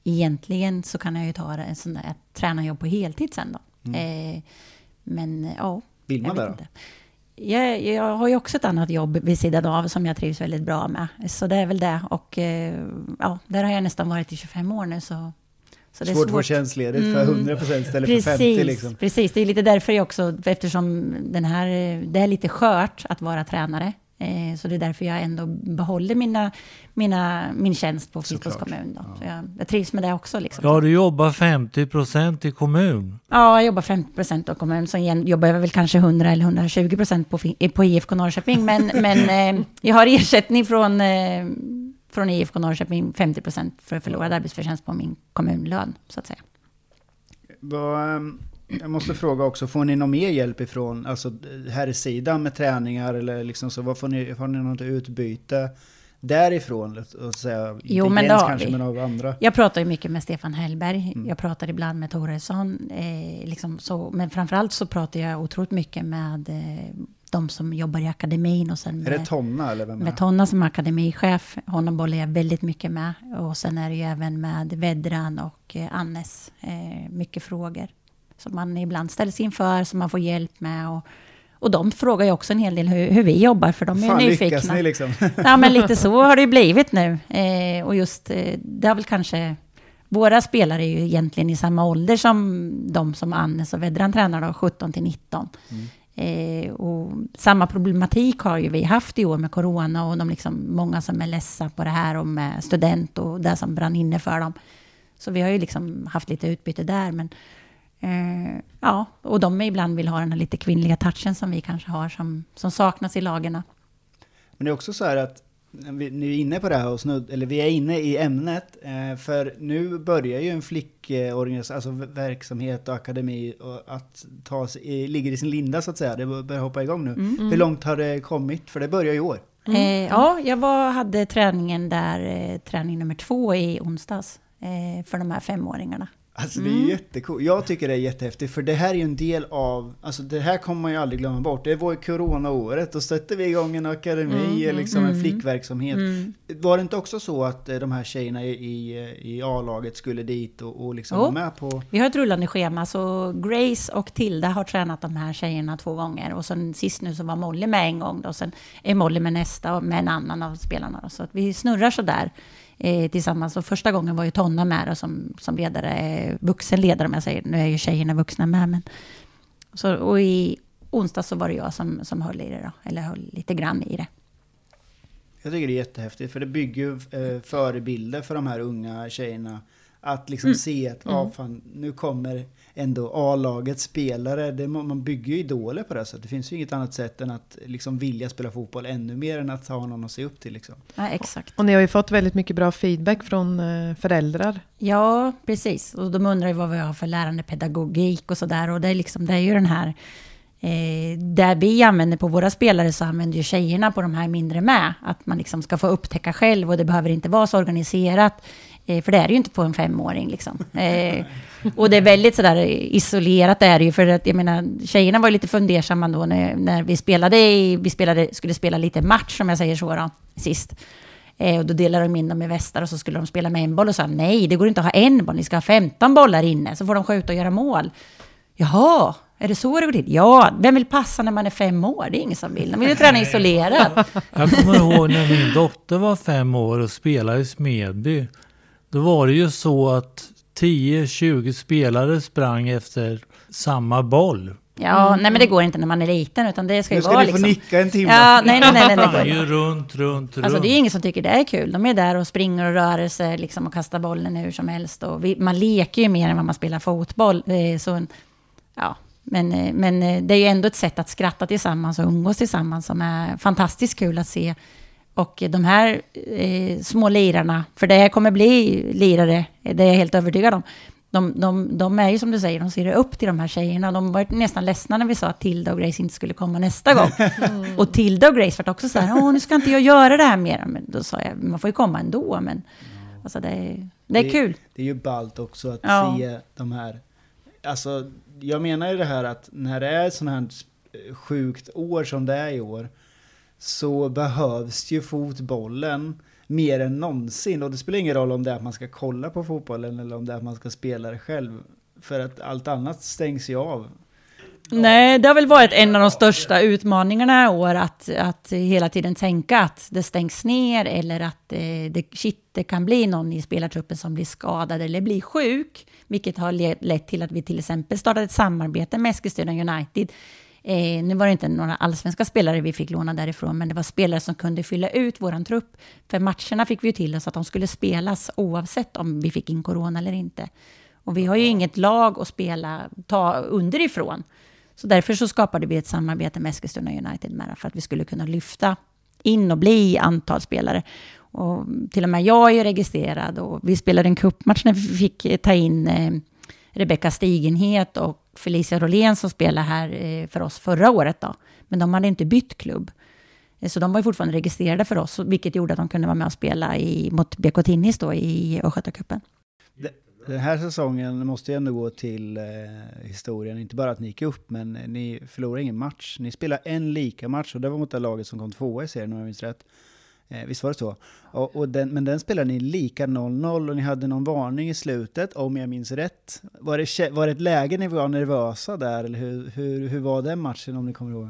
Egentligen så kan jag ju ta en sån där, tränarjobb på heltid sen då. Eh, men ja, Vill man det då? inte. Jag, jag har ju också ett annat jobb vid sidan av som jag trivs väldigt bra med. Så det är väl det. Och eh, ja, där har jag nästan varit i 25 år nu. Så, så det är svårt att svårt. tjänstledigt för Mm. 100% istället Precis, för 50 liksom. precis. Det är lite därför jag också, eftersom den här, det är lite skört att vara tränare. Eh, så det är därför jag ändå behåller mina, mina, min tjänst på Såklart. kommun. Då. Så jag, jag trivs med det också. Liksom. Ja, du jobbar 50% i kommun. Ja, jag jobbar 50 procent av kommun. Sen jobbar jag väl kanske 100 eller 120 procent på, på IFK Norrköping. Men, men eh, jag har ersättning från, eh, från IFK Norrköping 50 procent för förlorad arbetsförtjänst på min kommunlön, så att säga. Vad, ehm, jag måste fråga också, får ni någon mer hjälp ifrån alltså, här sidan med träningar eller liksom så? Vad får ni, har ni något utbyte därifrån? Och säga, Jo, men det har kanske, vi. men av andra. Jag pratar ju mycket med Stefan Hellberg. Mm. Jag pratar ibland med Toresson. Eh, liksom så, men framförallt så pratar jag otroligt mycket med eh, de som jobbar i akademin. Och sen Är det med, Tonna eller vem med? Tonna som akademichef. Honom bollar jag väldigt mycket med. Och sen är det ju även med Vedran och eh, Annes. Eh, mycket frågor som man ibland ställs inför, som man får hjälp med. Och, och de frågar ju också en hel del hur, hur vi jobbar, för de är Fan nyfikna. ni liksom? Ja, men lite så har det ju blivit nu. Eh, och just, eh, det har väl kanske... Våra spelare är ju egentligen i samma ålder som de som Annes och Vedran tränar då, 17 till 19. Eh, och samma problematik har ju vi haft i år med corona och de liksom, många som är ledsa på det här och med student och det som brann inne för dem. Så vi har ju liksom haft lite utbyte där. Men, eh, ja, och de ibland vill ha den här lite kvinnliga touchen som vi kanske har som, som saknas i lagarna. Men det är också så här att vi nu är inne på det här och snudd, eller vi är inne i ämnet, eh, för nu börjar ju en flickorganisation, alltså verksamhet och akademi och att ta sig, ligger i sin linda så att säga, det börjar hoppa igång nu. Mm. Hur långt har det kommit? För det börjar ju i år. Eh, ja, jag var, hade träningen där, eh, träning nummer två i onsdags. Eh, för de här femåringarna. Alltså det är ju jättekul. Jag tycker det är jättehäftigt för det här är ju en del av, alltså det här kommer man ju aldrig glömma bort. Det var ju coronaåret, då stötte vi igång en akademi, liksom en flickverksamhet. Var det inte också så att eh, de här tjejerna i, i, A-laget skulle dit och, och liksom Jo. vara med på... Vi har ett rullande schema, så Grace och Tilda har tränat de här tjejerna två gånger. Och sen sist nu så var Molly med en gång. Då. Och sen är Molly med nästa och med en annan av spelarna. Då. Så att vi snurrar så där eh, tillsammans. Och första gången var ju Tonna med då, som, som ledare, eh, vuxen ledare om jag säger. Nu är ju tjejerna vuxna med. Men, så, och i onsdag så var det jag som, som höll i det då. Eller höll lite grann i det. Jag tycker det är jättehäftigt för det bygger ju eh, förebilder för de här unga tjejerna. Att liksom se att, ja fan, nu kommer ändå A-lagets spelare. Det, man bygger ju idoler på det sättet. Det finns ju inget annat sätt än att liksom vilja spela fotboll ännu mer än att ha någon att se upp till liksom. Ja, exakt. Och ni har ju fått väldigt mycket bra feedback från eh, föräldrar. Ja, precis. Och de undrar ju vad vi har för lärande pedagogik och sådär. Och det är, liksom, det är ju den här... Eh, där vi använder på våra spelare så använder ju tjejerna på de här mindre med. Att man liksom ska få upptäcka själv och det behöver inte vara så organiserat. Eh, för det är det ju inte på en femåring liksom. Eh, och det är väldigt sådär isolerat är det ju. För att jag menar, tjejerna var ju lite fundersamma då när, när vi spelade, i, vi spelade, skulle spela lite match om jag säger så då, sist. Eh, och då delade de in dem i västar och så skulle de spela med en boll och sa nej, det går inte att ha en boll, ni ska ha 15 bollar inne, så får de skjuta och göra mål. Jaha, är det så det går till? Ja, vem vill passa när man är fem år? Det är ingen som vill. De vill ju träna isolerat. Jag kommer ihåg när min dotter var fem år och spelade i Smedby. Då var det ju så att 10-20 spelare sprang efter samma boll Ja, Mm. nej men det går inte när man är liten, utan det ska ju Nu ska vara ni få liksom... nicka en timme. Ja, nej, nej, nej, nej, nej. är ju runt, runt, runt. Alltså det är ingen som tycker det är kul. De är där och springer och rör sig liksom, och kastar bollen hur som helst. Och vi, man leker ju mer än vad man spelar fotboll. Eh, Så, en- ja, men, eh, men eh, det är ju ändå ett sätt att skratta tillsammans och umgås tillsammans som är fantastiskt kul att se. Och de här eh, små lirarna, för det här kommer bli lirare, det är jag helt övertygad om. De, de, de är ju som du säger, de ser upp till de här tjejerna. De var nästan ledsna när vi sa att Tilda och Grace inte skulle komma nästa gång. Och Tilda och Grace var också så här, åh nu ska inte jag göra det här mer. Men då sa jag, man får ju komma ändå. Men alltså det, är- det är kul. Det är ju ballt också att Ja. se de här... Alltså, jag menar ju det här att när det är ett sånt här sjukt år som det är i år så behövs ju fotbollen mer än någonsin. Och det spelar ingen roll om det är att man ska kolla på fotbollen eller om det är att man ska spela det själv. För att allt annat stängs ju av. Nej, det har väl varit en av de största utmaningarna i år att, att hela tiden tänka att det stängs ner eller att eh, det, shit, det kan bli någon i spelartruppen som blir skadad eller blir sjuk. Vilket har lett till att vi till exempel startade ett samarbete med Eskilstuna United. Eh, nu var det inte några allsvenska spelare vi fick låna därifrån, men det var spelare som kunde fylla ut våran trupp. För matcherna fick vi ju till oss att de skulle spelas oavsett om vi fick in corona eller inte. Och vi har ju inget lag att spela, ta underifrån. Så därför så skapade vi ett samarbete med Eskilstuna United med för att vi skulle kunna lyfta in och bli antal spelare. Och till och med jag är ju registrerad och vi spelade en cupmatch när vi fick ta in eh, Rebecka Stigenhet och Felicia Rolén som spelade här eh, för oss förra året. Då. Men de hade inte bytt klubb. Eh, så de var ju fortfarande registrerade för oss, vilket gjorde att de kunde vara med och spela i, mot BK Tinnis då i Östgötacupen. Den här säsongen måste ju ändå gå till eh, historien. Inte bara att ni gick upp, men eh, ni förlorade ingen match. Ni spelade en lika match och det var mot det laget som kom tvåa i serien om jag minns rätt. Eh, visst var det så? Och, och den, men den spelade ni lika 0-0 och ni hade någon varning i slutet, om jag minns rätt. Var det, var det ett läge ni var nervösa där, eller hur, hur, hur var den matchen om ni kommer ihåg?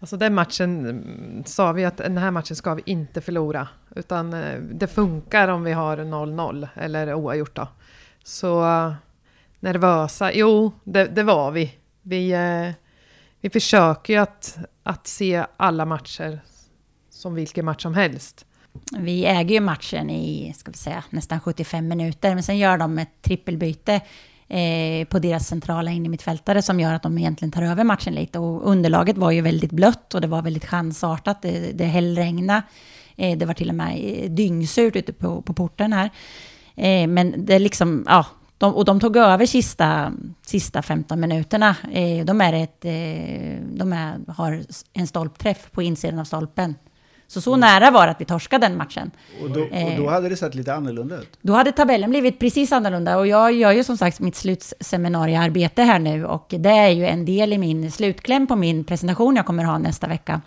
Alltså den matchen mm, sa vi att den här matchen ska vi inte förlora. Utan eh, det funkar om vi har 0-0 eller oavgjort då. Så nervösa, jo det, det var vi. Vi, eh, vi försöker ju att, att se alla matcher som vilken match som helst. Vi äger ju matchen i, ska vi säga, nästan 75 minuter, men sen gör de ett trippelbyte eh, på deras centrala innermittfältare som gör att de egentligen tar över matchen lite. Och underlaget var ju väldigt blött och det var väldigt chansartat. Det, det hällregnade. Eh, det var till och med eh, dyngsurt ute på, på porten här. Eh, men det är liksom, ja, de, och de tog över sista, sista 15 minuterna. Eh, de är ett, eh, de är, har en stolpträff på insidan av stolpen. Så så nära var det att vi torskade den matchen. Och då, och då hade det sett lite annorlunda ut. Då hade tabellen blivit precis annorlunda och jag gör ju som sagt mitt slutseminariearbete här nu och det är ju en del i min slutkläm på min presentation jag kommer ha nästa vecka.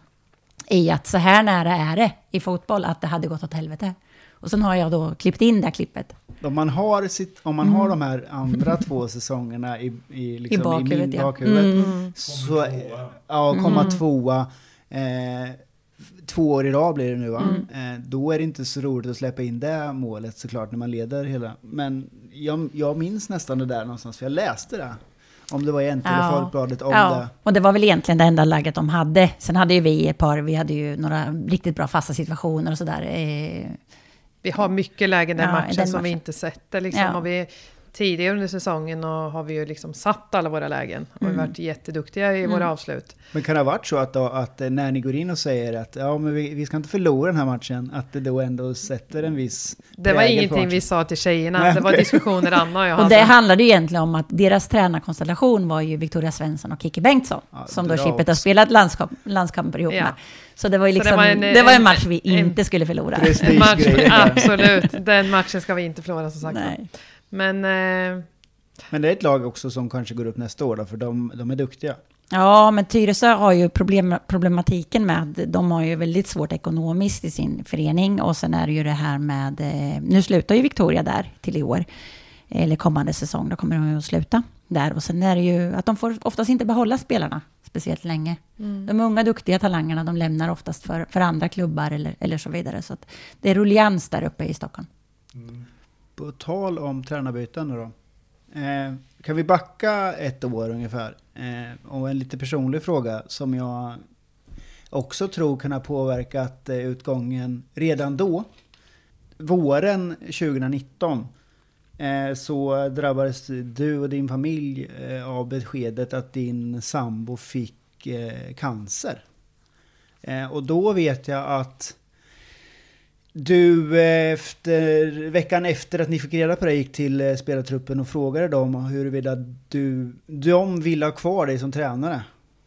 I att så här nära är det i fotboll att det hade gått åt helvete. Och sen har jag då klippt in det här klippet. Om man har, sitt, om man har de här andra två säsongerna i, i, liksom, I bakhuvudet, min ja. bakhuvudet, Mm. så, ja, komma tvåa, eh, två år i rad blir det nu va? Mm. Eh, då är det inte så roligt att släppa in det målet såklart när man leder hela. Men jag, jag minns nästan det där någonstans, för jag läste det. Om det var i NT eller Ja. Folkbladet om Ja, det. och det var väl egentligen det enda läget de hade. Sen hade ju vi ett par, vi hade ju några riktigt bra fasta situationer och sådär. Eh, Vi har mycket lägen i den Ja, matchen den som vi inte sätter. Liksom. Ja. Och vi, tidigare under säsongen och har vi ju liksom satt alla våra lägen. Och Mm. varit jätteduktiga i våra avslut. Men kan det ha varit så att, då, att eh, när ni går in och säger att ja, men vi, vi ska inte förlora den här matchen, att det då ändå sätter en viss Det var ingenting vi sa till tjejerna. Nej, det var okej. diskussioner Anna och jag Och hade. det handlade ju egentligen om att deras tränarkonstellation var ju Victoria Svensson och Kiki Bengtsson. Ja, som då Chippet har spelat landskamp, landskamper ihop Ja. med. Så det var ju Så det liksom, var det en- var en, match vi en- inte skulle förlora. En match, absolut, den matchen ska vi inte förlora som sagt. Nej. Men eh, Men det är ett lag också som kanske går upp nästa år då, för de, de är duktiga. Ja, men Tyresö har ju problem, problematiken med att de har ju väldigt svårt ekonomiskt i sin förening. Och sen är det ju det här med, eh, nu slutar ju Victoria där till i år. Eller kommande säsong, då kommer de ju att sluta där. Och sen är det ju att de får oftast inte behålla spelarna speciellt länge. De unga duktiga talangerna, de lämnar oftast för, för andra klubbar eller, eller så vidare. Så att det är ruljans där uppe i Stockholm. På tal om tränarbyten nu då. Eh, kan vi backa ett år ungefär? Eh, och en lite personlig fråga som jag också tror kan ha påverkat eh, utgången redan då. Våren 2019 eh, så drabbades du och din familj eh, av beskedet att din sambo fick eh, cancer. Eh, och då vet jag att du efter, veckan efter att ni fick reda på det gick till eh, spelartruppen och frågade dem huruvida du, de ville ha kvar dig som tränare.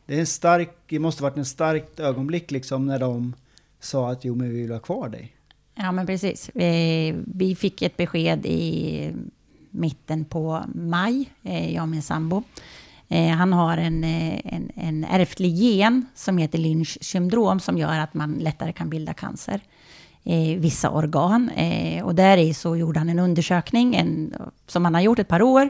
Det, är en stark, det måste varit en starkt ögonblick liksom när de sa att jo men vi vill ha kvar dig. Ja men precis. Vi, vi fick ett besked i mitten på maj, eh, jag och min sambo. Eh, han har en, en, en ärftlig gen som heter Lynch syndrom som gör att man lättare kan bilda cancer eh, vissa organ. Eh, och där i så gjorde han en undersökning en, som han har gjort ett par år.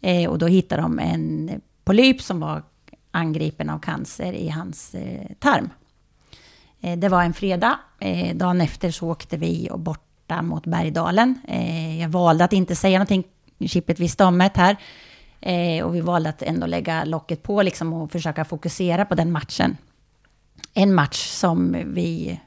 Eh, och då hittade de en polyp som var angripen av cancer i hans eh, tarm. Eh, det var en fredag. Eh, dagen efter så åkte vi och borta mot Bergdalen. Eh, jag valde att inte säga någonting. Chippet visste om det här. Eh, och vi valde att ändå lägga locket på liksom och försöka fokusera på den matchen. En match som vi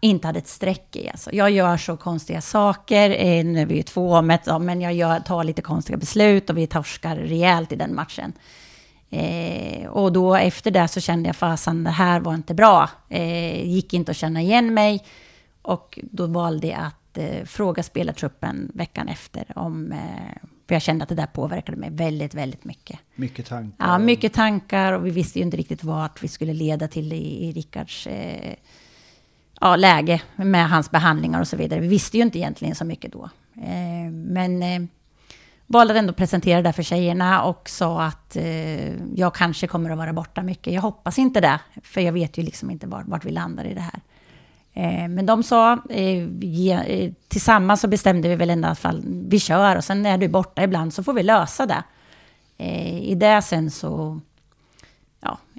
inte hade ett streck i. Alltså, jag gör så konstiga saker, eh, nu är vi ju två om ett, men jag gör, tar lite konstiga beslut och vi torskar rejält i den matchen. Eh, och då efter det så kände jag fasen, det här var inte bra. Eh, gick inte att känna igen mig. Och då valde jag att eh, fråga spelartruppen veckan efter om... Eh, för jag kände att det där påverkade mig väldigt, väldigt mycket. Mycket tankar. Ja, mycket tankar och vi visste ju inte riktigt vart vi skulle leda till i, i Rickards eh, ja, läge med hans behandlingar och så vidare. Vi visste ju inte egentligen så mycket då. Eh, men eh, valde ändå att presentera det för tjejerna och sa att eh, jag kanske kommer att vara borta mycket. Jag hoppas inte det, för jag vet ju liksom inte vart, vart vi landar i det här. Eh, men de sa, eh, eh, tillsammans så bestämde vi väl i alla fall, vi kör och sen är du borta ibland så får vi lösa det. Eh, I det sen så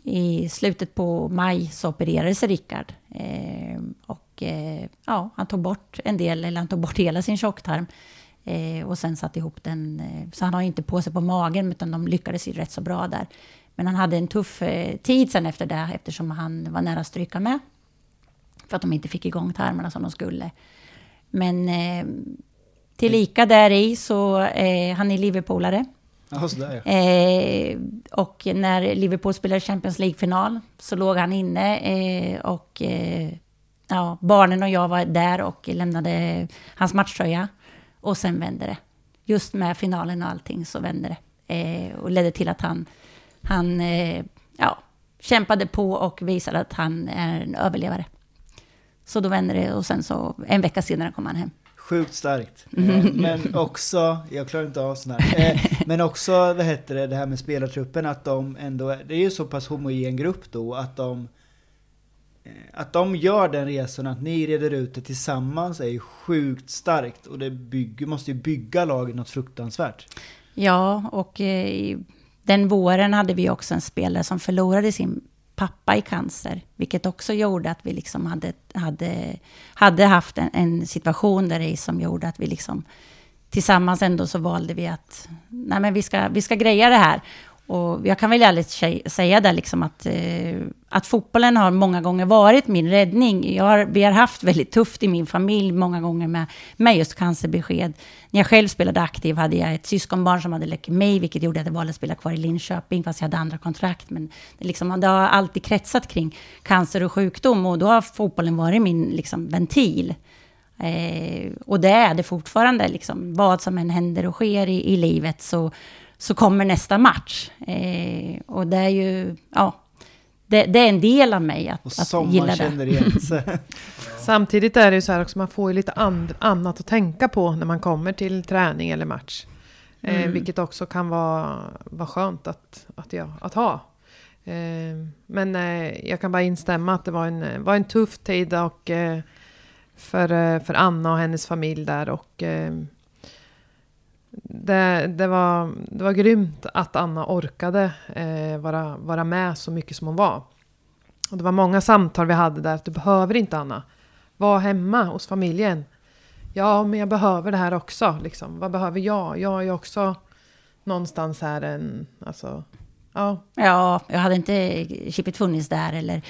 i slutet på maj så opererades Rickard. Eh, och eh, ja, han tog bort en del, eller han tog bort hela sin tjocktarm. Eh, och sen satte ihop den. Eh, så han har inte på sig på magen, utan de lyckades ju rätt så bra där. Men han hade en tuff eh, tid sen efter det, eftersom han var nära att stryka med. För att de inte fick igång tarmarna som de skulle. Men eh, tillika där i så, eh, han är Liverpoolare. Ja, ja. Eh, och när Liverpool spelade Champions League-final så låg han inne eh, och eh, ja, barnen och jag var där och lämnade hans matchtröja. Och sen vände det. Just med finalen och allting så vände det. Eh, och ledde till att han, han eh, ja, kämpade på och visade att han är en överlevare. Så då vände det och sen så en vecka senare kom han hem. Sjukt starkt. Eh, men också, jag klarar inte av sånt här. Eh, men också, vad heter det, det här med spelartruppen, att de ändå, det är ju så pass homogen grupp då, att de eh, att de gör den resan, att ni reder ut det tillsammans är ju sjukt starkt. Och det bygger, måste ju bygga laget något fruktansvärt. Ja, och eh, den våren hade vi också en spelare som förlorade sin pappa i cancer, vilket också gjorde att vi liksom hade, hade, hade haft en, en situation där i som gjorde att vi liksom tillsammans ändå så valde vi att nej men vi ska, vi ska greja det här. Och jag kan väl ärligt säga där liksom att, eh, att fotbollen har många gånger varit min räddning. Jag har, vi har haft väldigt tufft i min familj många gånger med, med just cancerbesked. När jag själv spelade aktiv hade jag ett syskonbarn som hade leukemi, vilket gjorde att jag valde att spela kvar i Linköping, fast jag hade andra kontrakt. Men det, liksom, det har alltid kretsat kring cancer och sjukdom och då har fotbollen varit min liksom, ventil. Eh, och det är det fortfarande, liksom, vad som än händer och sker i, i livet så så kommer nästa match. Eh, och det är ju, ja, det, det, är en del av mig att, och att gilla det. känner igen sig. Samtidigt är det ju så här också, man får ju lite and, annat att tänka på när man kommer till träning eller match. Eh, mm. vilket också kan vara, vara skönt att, att, ja, att ha. Eh, men eh, jag kan bara instämma att det var en, var en tuff tid och, eh, för, eh, för Anna och hennes familj där. Och det, det, var, det var grymt att Anna orkade eh, vara, vara med så mycket som hon var. Och det var många samtal vi hade där, att du behöver inte Anna. Var hemma hos familjen. Ja, men jag behöver det här också. Liksom. Vad behöver jag? Jag är ju också någonstans här en... Alltså, Ja. Ja, jag hade inte eh, Chippet funnits där eller,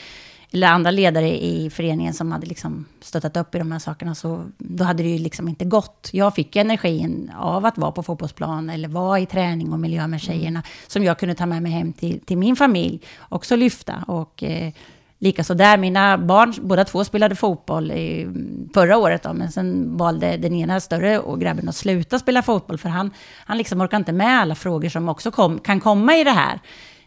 eller andra ledare i föreningen som hade liksom stöttat upp i de här sakerna, så då hade det ju liksom inte gått. Jag fick energin av att vara på fotbollsplan eller vara i träning och miljö med tjejerna, som jag kunde ta med mig hem till, till min familj, också lyfta. Och eh, likaså där, mina barn, båda två spelade fotboll i, förra året, då, men sen valde den ena större och grabben att sluta spela fotboll, för han, han liksom orkar inte med alla frågor som också kom, kan komma i det här.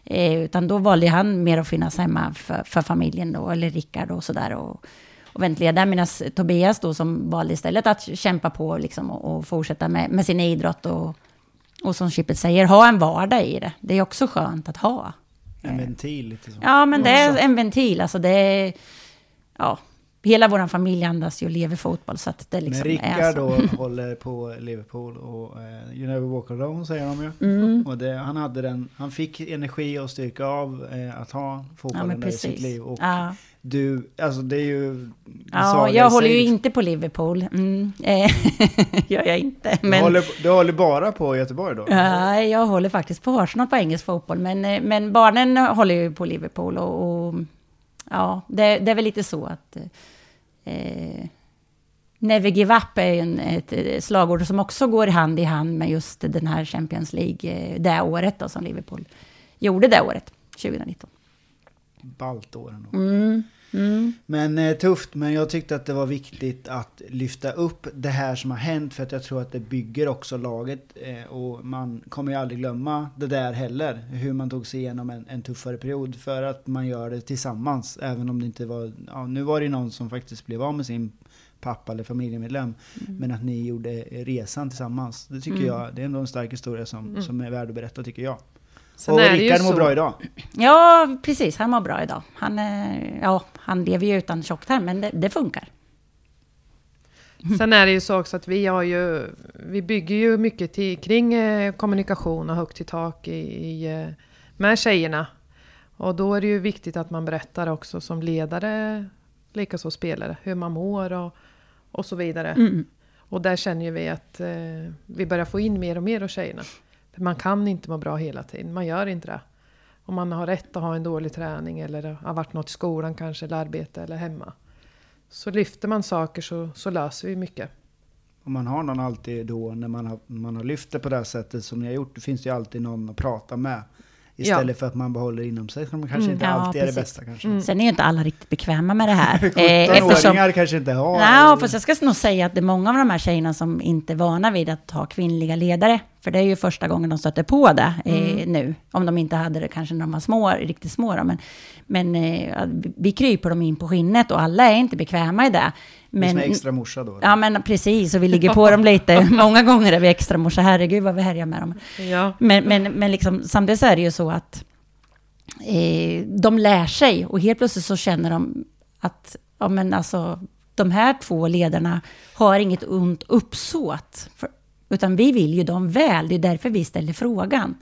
Eh, utan då valde han mer att finnas hemma för, för familjen då, eller Rickard och sådär. Och, och ventilera. Medan Tobias då som valde istället att kämpa på liksom, och, och fortsätta med, med sin idrott. Och, och som Chippet säger, ha en vardag i det. Det är också skönt att ha. En ventil lite så. Ja, men det är en ventil. Alltså det är... Ja, hela vår familj andas ju och lever fotboll. Så att det liksom Men är Rickard då håller på Liverpool och eh, You Never Walk Alone säger de ju. Mm. Och det, han, hade den, han fick energi och styrka av eh, att ha Ja, fotbollen där i sitt liv. Och Ja. du, alltså det är ju... du Ja, jag håller ju inte på Liverpool. Mm, eh, gör jag inte. Du, Men, håller, du håller bara på Göteborg då? Nej, jag håller faktiskt på Arsenal på engelsk fotboll. Men, men barnen håller ju på Liverpool. Och, och ja, det, det är väl lite så att... Eh, Never give up är ju en, ett slagord som också går hand i hand med just den här Champions League, eh, det året då som Liverpool gjorde det året, 2019. Ballt år. Mm, mm. Men eh, tufft, men jag tyckte att det var viktigt att lyfta upp det här som har hänt för att jag tror att det bygger också laget eh, och man kommer ju aldrig glömma det där heller. Hur man tog sig igenom en, en tuffare period för att man gör det tillsammans. Även om det inte var, ja, nu var det någon som faktiskt blev av med sin pappa eller familjemedlem. Men att ni gjorde resan tillsammans. Det tycker Mm. jag, det är ändå en stark historia som, som är värd att berätta tycker jag. Sen och Rickard mår så- bra idag. Ja, precis. Han mår bra idag. Han, eh, ja, han lever ju utan tjocktarm, men det, det funkar. Sen är det ju så också att vi har ju, vi bygger ju mycket till, kring eh, kommunikation och högt i tak i, i, eh, med tjejerna. Och då är det ju viktigt att man berättar också som ledare, likaså spelare, hur man mår och, och så vidare. Mm. Och där känner ju vi att eh, vi börjar få in mer och mer av tjejerna. För man kan inte må bra hela tiden, man gör inte det. Om man har rätt att ha en dålig träning eller har varit något i skolan kanske, eller arbete eller hemma. Så lyfter man saker så, så löser vi mycket. Om man har någon alltid då när man har, man har lyft det på det här sättet som ni har gjort, då finns det ju alltid någon att prata med. Istället för att man behåller inom sig, som kanske Mm. inte Ja, alltid är det bästa kanske. Mm. Sen är ju inte alla riktigt bekväma med det här. Eh, 17-åringar kanske inte har... Ja, fast jag ska nog säga att det är många av de här tjejerna som inte är vana vid att ha kvinnliga ledare. För det är ju första gången de stöter på det eh, nu. Om de inte hade det kanske när de var små, riktigt små. Då. Men, men eh, ja, vi kryper dem in på skinnet och alla är inte bekväma i det. Men, som är extra morsa då. ja, men precis, och vi ligger på dem lite. Många gånger är vi extra morsa, herregud vad vi härjar med dem. Ja. Men, men, men liksom, samtidigt så är det ju så att eh, de lär sig och helt plötsligt så känner de att ja, men alltså, de här två ledarna har inget ont uppsåt. För, utan vi vill ju dem väl, det är därför vi ställer frågan.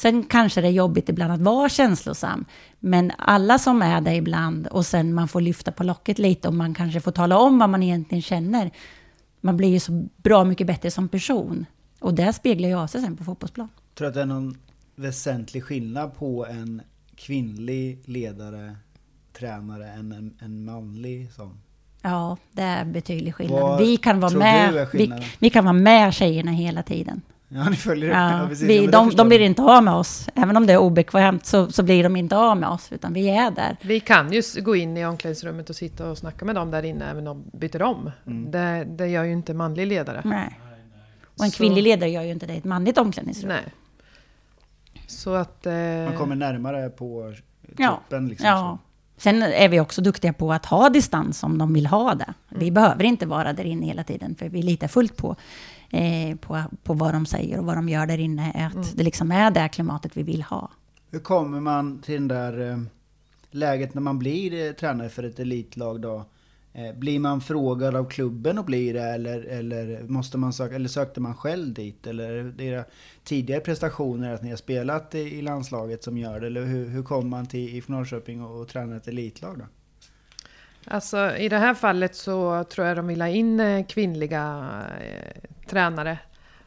Sen kanske det är jobbigt ibland att vara känslosam. Men alla som är det ibland och sen man får lyfta på locket lite och man kanske får tala om vad man egentligen känner. Man blir ju så bra mycket bättre som person. Och det speglar ju av sig sen på fotbollsplan. Tror du att det är någon väsentlig skillnad på en kvinnlig ledare, tränare, än en, en manlig sån? Ja, det är betydlig skillnad. Vad vi, kan vara med, vi, vi kan vara med tjejerna hela tiden. Ja, ni följer det? Ja, precis. Ja, vi, det de, de blir inte av med oss. Även om det är obekvämt så, så blir de inte av med oss, utan vi är där. Vi kan ju gå in i omklädningsrummet och sitta och snacka med dem där inne även om de byter om. Mm. Det, det gör ju inte manlig ledare. Nej. Och en Så- kvinnlig ledare gör ju inte det i ett manligt omklädningsrum. Nej. Så att... Eh, Man kommer närmare på Ja, toppen liksom. Ja. Sen är vi också duktiga på att ha distans om de vill ha det. Vi Mm. behöver inte vara där inne hela tiden, för vi litar fullt på, eh, på, på vad de säger och vad de gör där inne. Att Mm. det liksom är det klimatet vi vill ha. Hur kommer man till den där eh, läget när man blir eh, tränare för ett elitlag då? Blir man frågad av klubben att bli det eller, eller, måste man söka, eller sökte man själv dit? Eller är det era tidigare prestationer att ni har spelat i, i landslaget som gör det? Eller hur, hur kommer man till IF Norrköping och, och tränar ett elitlag då? Alltså i det här fallet så tror jag de vill ha in eh, kvinnliga eh, tränare.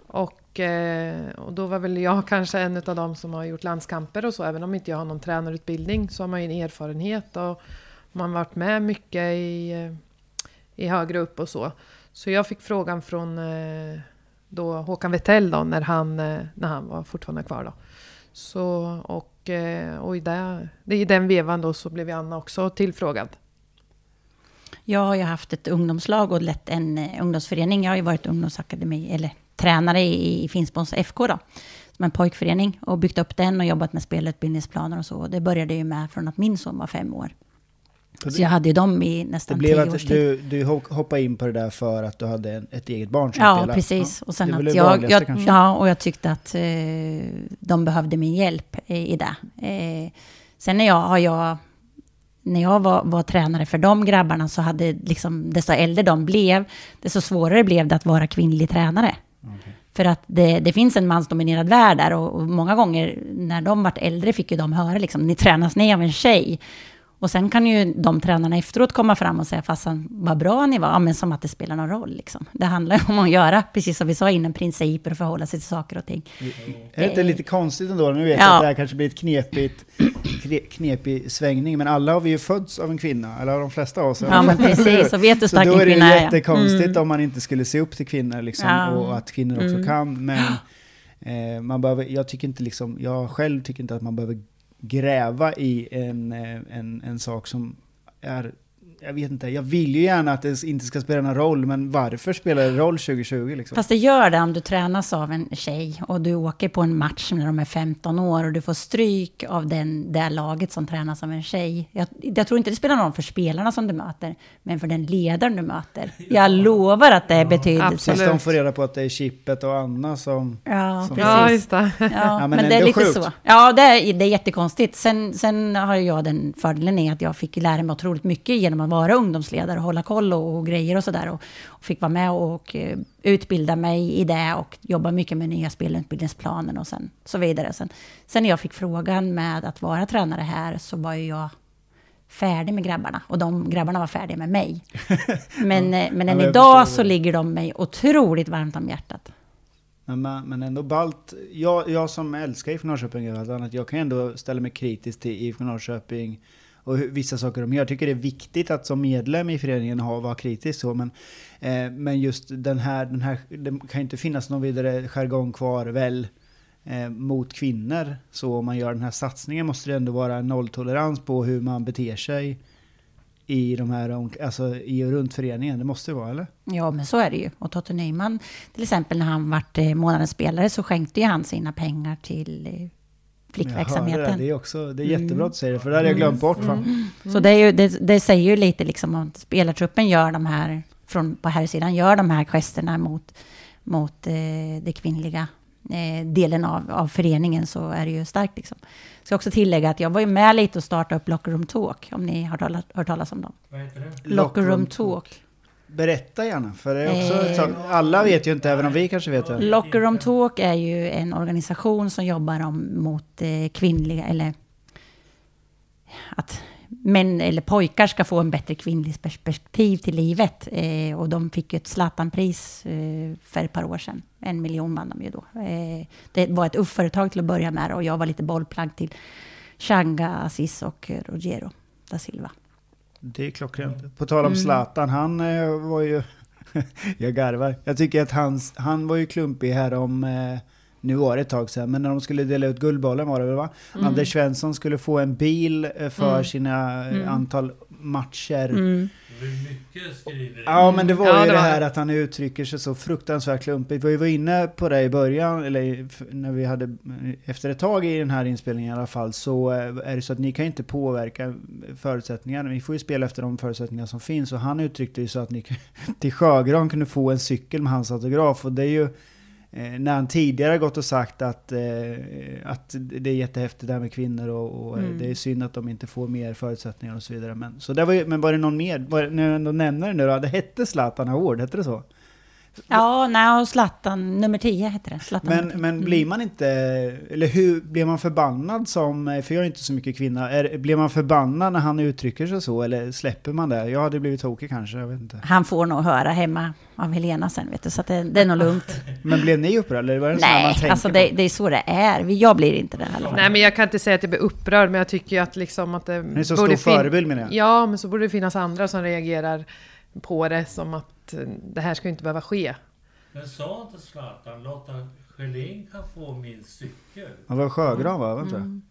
Och, eh, och då var väl jag kanske en av dem som har gjort landskamper och så. Även om inte jag har någon tränarutbildning så har man ju en erfarenhet och man har varit med mycket i, eh, i högre upp och så. Så jag fick frågan från eh, då Håkan Wetell då, när han, eh, när han var fortfarande kvar. Då. Så, och, eh, och i, det, i den vevan då så blev Anna också tillfrågad. Jag har ju haft ett ungdomslag och lett en eh, ungdomsförening. Jag har ju varit ungdomsakademi, eller tränare i, i Finspångs FK då, som en pojkförening och byggt upp den och jobbat med spelutbildningsplaner och så. Det började ju med från att min son var fem år. Så jag hade ju dem i nästan tio års tid. Du, du hoppade in på det där för att du hade ett eget barn som ja, spelade? Precis. Ja, och sen att jag, jag ja, och jag tyckte att eh, de behövde min hjälp i, i det. Eh, sen när jag, har jag när jag var, var, tränare för de grabbarna så hade liksom, desto äldre de blev, desto svårare blev det att vara kvinnlig tränare. Okay. För att det, det, finns en mansdominerad värld där och, och, många gånger när de vart äldre fick ju de höra liksom, ni tränas ner av en tjej. Och sen kan ju de tränarna efteråt komma fram och säga, fastän vad bra ni var, ja, men som att det spelar någon roll. Liksom. Det handlar om att göra, precis som vi sa innan, principer och förhålla sig till saker och ting. Är det inte lite konstigt ändå? Nu vet jag ja. att det här kanske blir ett knepigt, knepig svängning, men alla har vi ju fötts av en kvinna, eller de flesta av oss. Ja, men precis, och vet du stark en kvinna är. Så då är det jättekonstigt mm. om man inte skulle se upp till kvinnor, liksom, ja. och att kvinnor också mm. kan. Men eh, man behöver, jag tycker inte liksom, jag själv tycker inte att man behöver gräva i en, eh, en, en sak som är jag vet inte, jag vill ju gärna att det inte ska spela någon roll, men varför spelar det roll 2020? Liksom? Fast det gör det om du tränas av en tjej och du åker på en match när de är 15 år och du får stryk av den, det laget som tränas av en tjej. Jag, jag tror inte det spelar någon roll för spelarna som du möter, men för den ledaren du möter. Jag lovar att det är betydelse. Tills de får reda på att det är Chippet och Anna som... Ja, som precis. Ja, just det. Ja, ja men, men det är lite sjukt. så. Ja, det är, det är jättekonstigt. Sen, sen har jag den fördelen är att jag fick lära mig otroligt mycket genom att vara ungdomsledare och hålla koll och, och grejer och sådär. Och, och, fick vara med och, uh, utbilda mig i det och jobba mycket med nya spelutbildningsplanen och sen så vidare. Sen, sen när jag fick frågan med att vara tränare här så var ju jag färdig med grabbarna. Och de grabbarna var färdiga med mig. Men, ja, men än idag så ligger de mig otroligt varmt om hjärtat. Men, men ändå ballt. Jag, jag som älskar IFK Norrköping, jag kan ändå ställa mig kritisk till IFK Norrköping och vissa saker de gör. Jag tycker det är viktigt att som medlem i föreningen ha, vara kritisk så, men, eh, men just den här, den här, det kan inte finnas någon vidare jargong kvar väl eh, mot kvinnor. Så om man gör den här satsningen måste det ändå vara nolltolerans på hur man beter sig i de här, alltså i och runt föreningen. Det måste det vara, eller? Ja, men så är det ju. Och Totte Nyman, till exempel när han vart eh, månadens spelare så skänkte ju han sina pengar till eh, flickverksamheten. Det, det, är också, det är jättebra mm. att säga det, för det hade jag glömt bort. Mm. Mm. Så det, är ju, det, det, säger ju lite liksom om spelartruppen gör de här, från, på här sidan gör de här gesterna mot, mot eh, det kvinnliga eh, delen av, av föreningen så är det ju starkt. Liksom. Ska också tillägga att jag var ju med lite och startade upp Locker Room Talk, om ni har talat, hört talas om dem. Vad heter det? Locker Room Talk. Berätta gärna, för det är också, eh, alla vet ju inte, även om vi kanske vet det. Locker Room Talk är ju en organisation som jobbar om, mot eh, kvinnliga, eller att män eller pojkar ska få en bättre kvinnlig perspektiv till livet. Eh, och de fick ju ett Zlatan-pris eh, för ett par år sedan. En miljon vann de ju då. Eh, det var ett UF-företag till att börja med och jag var lite bollplagg till Changa, Aziz och Rogero da Silva. Det är klockrent. På tal om mm. Zlatan, han eh, var ju... jag garvar. Jag tycker att hans, han var ju klumpig här om... Eh, nu var det ett tag sedan, men när de skulle dela ut Guldbollen var det väl va? Mm. Anders Svensson skulle få en bil eh, för mm. sina mm. antal matcher. Mm. Mycket skriver. Ja, men det var ja, ju det, det här att han uttrycker sig så fruktansvärt klumpigt. Vi var inne på det i början, eller när vi hade, efter ett tag i den här inspelningen i alla fall, så eh, är det så att ni kan inte påverka förutsättningarna. Vi får ju spela efter de förutsättningar som finns. Och han uttryckte ju så att ni till Sjögran kunde få en cykel med hans autograf. Och det är ju Eh, när han tidigare gått och sagt att, eh, att det är jättehäftigt det här med kvinnor och, och mm. det är synd att de inte får mer förutsättningar och så vidare. Men, så det var, ju, men var det någon mer, var, när jag ändå nämner det nu då, det hette Zlatan Award, hette det så? Ja, nej, och Zlatan, nummer 10 heter det. Zlatan Men, nummer 10. men blir man inte, eller hur, blir man förbannad som, för jag är inte så mycket kvinna, är, blir man förbannad när han uttrycker sig så eller släpper man det? Jag hade blivit tokig kanske, jag vet inte. Han får nog höra hemma av Helena sen, vet du, så att det, det är nog lugnt. Men blev ni upprörda eller var det man Nej, tänker alltså det, det är så det är. Jag blir inte det i alla fall. Nej men jag kan inte säga att jag blir upprörd men jag tycker ju att liksom att det Han är så borde stor förebild menar jag. Ja men så borde det finnas andra som reagerar på det som att eh, det här ska inte behöva ske. Men sa inte Zlatan, Lotta Schelin kan få min cykel? Det var Sjögran va? Var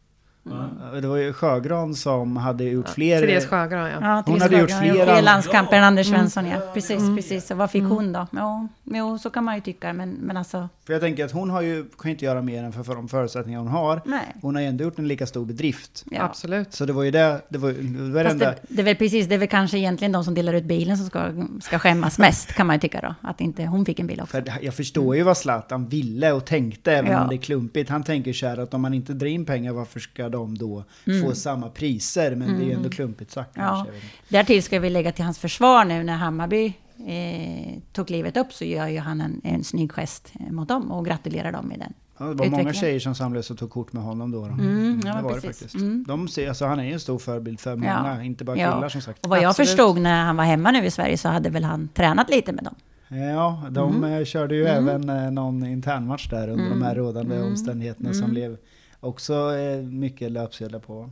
det, inte det? Va? det var ju Sjögran som hade gjort fler... Therese Sjögran ja. Ja, Hon hade gjort Sjögran flera- fler landskamper än Anders. Svensson, ja. Mm. Precis, Mm. precis. Och vad fick hon då? Jo, jo, så kan man ju tycka, men, men alltså, För jag tänker att hon har ju, kan ju inte göra mer än för, för de förutsättningar hon har. nej. Hon har ju ändå gjort en lika stor bedrift. Ja. Absolut. Så det var ju det, det var, det var det Fast det, det är väl precis, det är väl kanske egentligen de som delar ut bilen som ska, ska skämmas mest, kan man ju tycka då. Att inte hon fick en bil också. För jag förstår ju vad Zlatan ville och tänkte, även Ja. om det är klumpigt. Han tänker så här att om man inte drar in pengar, varför ska de då få samma priser? Men det är ju ändå klumpigt sagt Mm. Ja. Därtill ska vi lägga till hans försvar nu när Hammarby eh, tog klivet upp så gör ju han en, en snygg gest mot dem och gratulerar dem i den. Ja, det var många tjejer som samlades och tog kort med honom då. då. Mm, ja, det var det faktiskt. Mm. De ser, alltså, han är ju en stor förebild för Ja. många, inte bara Ja. killar som sagt. Och vad jag Absolut. förstod när han var hemma nu i Sverige så hade väl han tränat lite med dem. Ja, de Mm. eh, körde ju även eh, någon internmatch där under de här rådande Mm. omständigheterna som Mm. blev också eh, mycket löpsedlar på.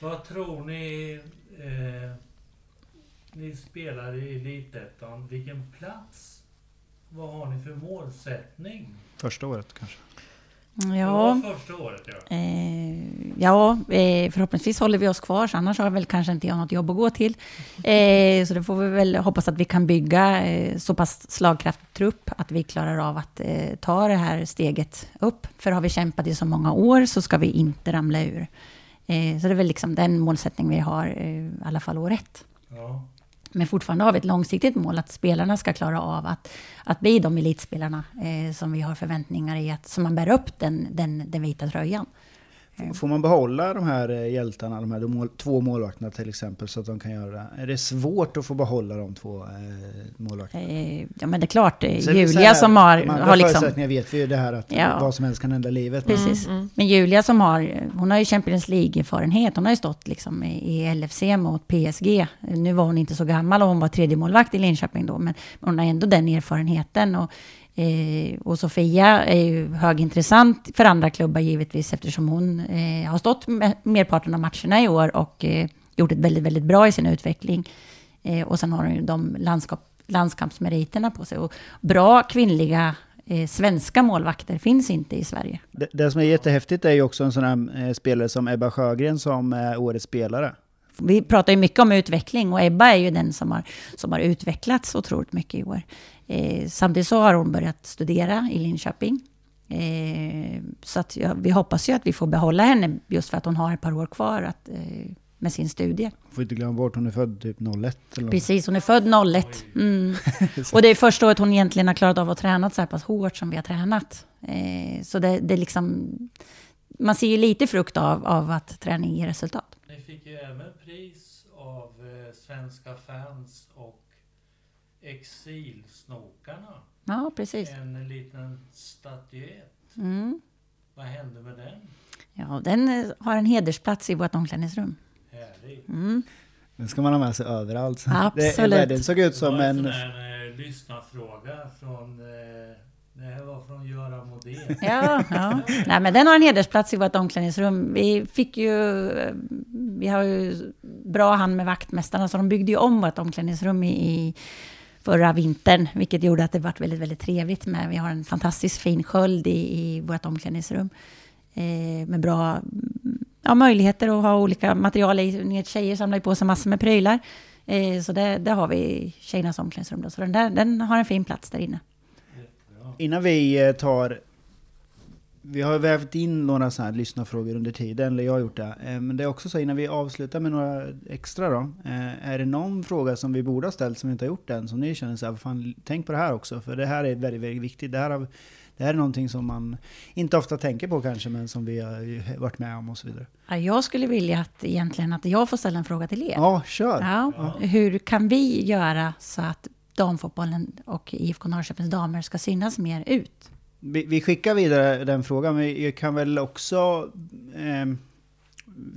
Vad tror ni... Eh, ni spelar i Elitettan. Vilken plats? Vad har ni för målsättning? Första året kanske. Ja, var första året ja. eh, ja eh, förhoppningsvis håller vi oss kvar, så annars har väl kanske inte jag något jobb att gå till. Eh, så det får vi väl hoppas att vi kan bygga eh, så pass slagkraftig trupp att vi klarar av att eh, ta det här steget upp. För har vi kämpat i så många år så ska vi inte ramla ur. Eh, så det är väl liksom den målsättning vi har, i alla fall år ett. ja. Men fortfarande har vi ett långsiktigt mål att spelarna ska klara av att, att bli de elitspelarna eh, som vi har förväntningar i, att, som man bär upp den, den, den vita tröjan. F- Får man behålla de här eh, hjältarna, de här två målvakterna till exempel, så att de kan göra? Är det svårt att få behålla de två eh, målvakterna? Eh, ja men det är klart, Så är Julia här, som har, andra har liksom... förutsättningar vet vi ju det här att Ja. vad som helst kan hända i livet. Men Precis. Mm, mm. Men Julia som har, hon har ju Champions League-erfarenhet. Hon har ju stått liksom i, i LFC mot PSG. Nu var hon inte så gammal och hon var tredje målvakt i Linköping då. Men hon har ändå den erfarenheten. Och, eh, och Sofia är ju högintressant för andra klubbar givetvis. Eftersom hon eh, har stått med merparten av matcherna i år och eh, gjort ett väldigt, väldigt bra i sin utveckling. Eh, och sen har hon ju de landskap, landskampsmeriterna på sig. Och bra kvinnliga eh, svenska målvakter finns inte i Sverige. det, det som är jättehäftigt är ju också en sån här eh, spelare som Ebba Sjögren som är årets spelare. Vi pratar ju mycket om utveckling och Ebba är ju den som har, som har utvecklats otroligt mycket i år. Eh, samtidigt så har hon börjat studera i Linköping. Eh, så att ja, vi hoppas ju att vi får behålla henne just för att hon har ett par år kvar att, eh, med sin studie. Får inte glömma bort, hon är född typ 01 eller. Precis, hon är född 01. Mm. Och det är första året hon egentligen har klarat av att träna så här pass hårt som vi har tränat. Eh, så det, det är liksom... Man ser ju lite frukt av, av att träning ger resultat. Ni fick ju även Svenska fans och Exilsnokarna. Ja, precis. En liten statyett. Mm. Vad hände med den? Ja, den eh, har en hedersplats i vårt omklädningsrum. Härligt. Mm. Den ska man ha med sig överallt. Absolut. Det, det såg ut Det som var en en... här eh, lyssnarfråga från... Eh, det här var från Göran Modén. Ja, ja. Nej, men den har en hedersplats i vårt omklädningsrum. Vi fick ju... Vi har ju bra hand med vaktmästarna, så de byggde ju om vårt omklädningsrum i, i förra vintern, vilket gjorde att det var väldigt, väldigt trevligt med. Vi har en fantastiskt fin sköld i, i vårt omklädningsrum. Eh, med bra ja, möjligheter att ha olika material i. Ni vet, Tjejer samlar ju på sig massor med prylar. Eh, så det, det har vi i tjejernas omklädningsrum. Då. Så den, där, den har en fin plats där inne. Innan vi eh, tar... Vi har vävt in några sådana här lyssnarfrågor under tiden, eller jag har gjort det. Eh, Men det är också så innan vi avslutar med några extra då. eh, Är det någon fråga som vi borde ha ställt som vi inte har gjort än? Som ni känner så här, fan, tänk på det här också. För det här är väldigt, väldigt viktigt. Det här, har, det här är någonting som man inte ofta tänker på kanske, men som vi har varit med om och så vidare. Ja, jag skulle vilja att egentligen att jag får ställa en fråga till er. Ja, kör! Ja, hur kan vi göra så att damfotbollen och IFK Norrköpings damer ska synas mer ut. Vi, vi skickar vidare den frågan, men jag kan väl också eh,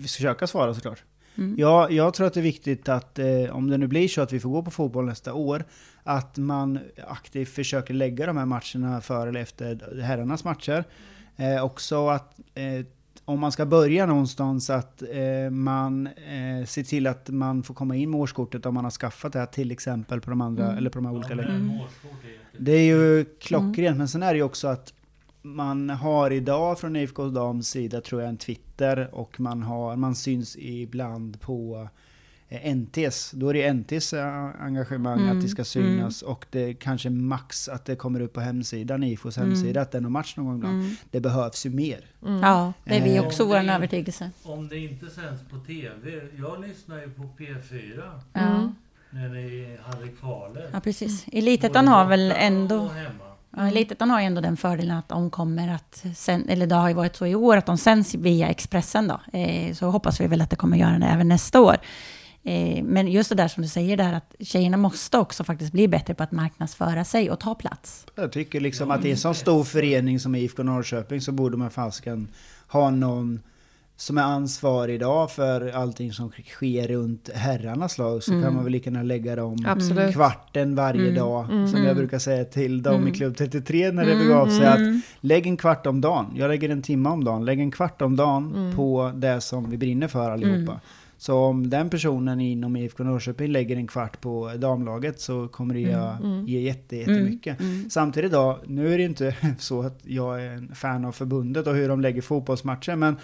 försöka svara såklart. Mm. Ja, jag tror att det är viktigt att eh, om det nu blir så att vi får gå på fotboll nästa år, att man aktivt försöker lägga de här matcherna före eller efter herrarnas matcher. Eh, också att eh, om man ska börja någonstans att eh, man eh, ser till att man får komma in med årskortet om man har skaffat det här till exempel på de andra, mm. eller på de här olika ja, mm. Det är ju klockrent, mm. men sen är det ju också att man har idag från IFK Dams sida tror jag en Twitter och man, har, man syns ibland på NTs, då är det NTs eh, engagemang mm. att det ska synas mm. och det kanske max att det kommer upp på hemsidan, IFOs mm. hemsida, att det är någon match någon gång ibland. Mm. Det behövs ju mer. Mm. Ja, det är vi eh, också, eh, vår övertygelse. Om det inte sänds på TV, jag lyssnar ju på P4. Mm. När ni hade kvalet. Ja, precis. Elitettan har väl ändå... Ja, Elitettan har ju ändå den fördelen att de kommer att, sen, eller det har ju varit så i år, att de sänds via Expressen då. Eh, så hoppas vi väl att det kommer göra det även nästa år. Eh, men just det där som du säger där att tjejerna måste också faktiskt bli bättre på att marknadsföra sig och ta plats. Jag tycker liksom att i en sån stor förening som IFK Norrköping så borde man fasken ha någon som är ansvarig idag för allting som sker runt herrarnas lag så mm. kan man väl lika gärna lägga dem Absolut. kvarten varje mm. dag. Mm. Som jag mm. brukar säga till dem i mm. klubb 33 när det begav sig att mm. lägg en kvart om dagen. Jag lägger en timme om dagen. Lägg en kvart om dagen på det som vi brinner för allihopa. Så om den personen inom IFK Norrköping lägger en kvart på damlaget så kommer det mm, mm. ge jätte, jättemycket. Mm, mm. Samtidigt då, nu är det inte så att jag är en fan av förbundet och hur de lägger fotbollsmatcher, men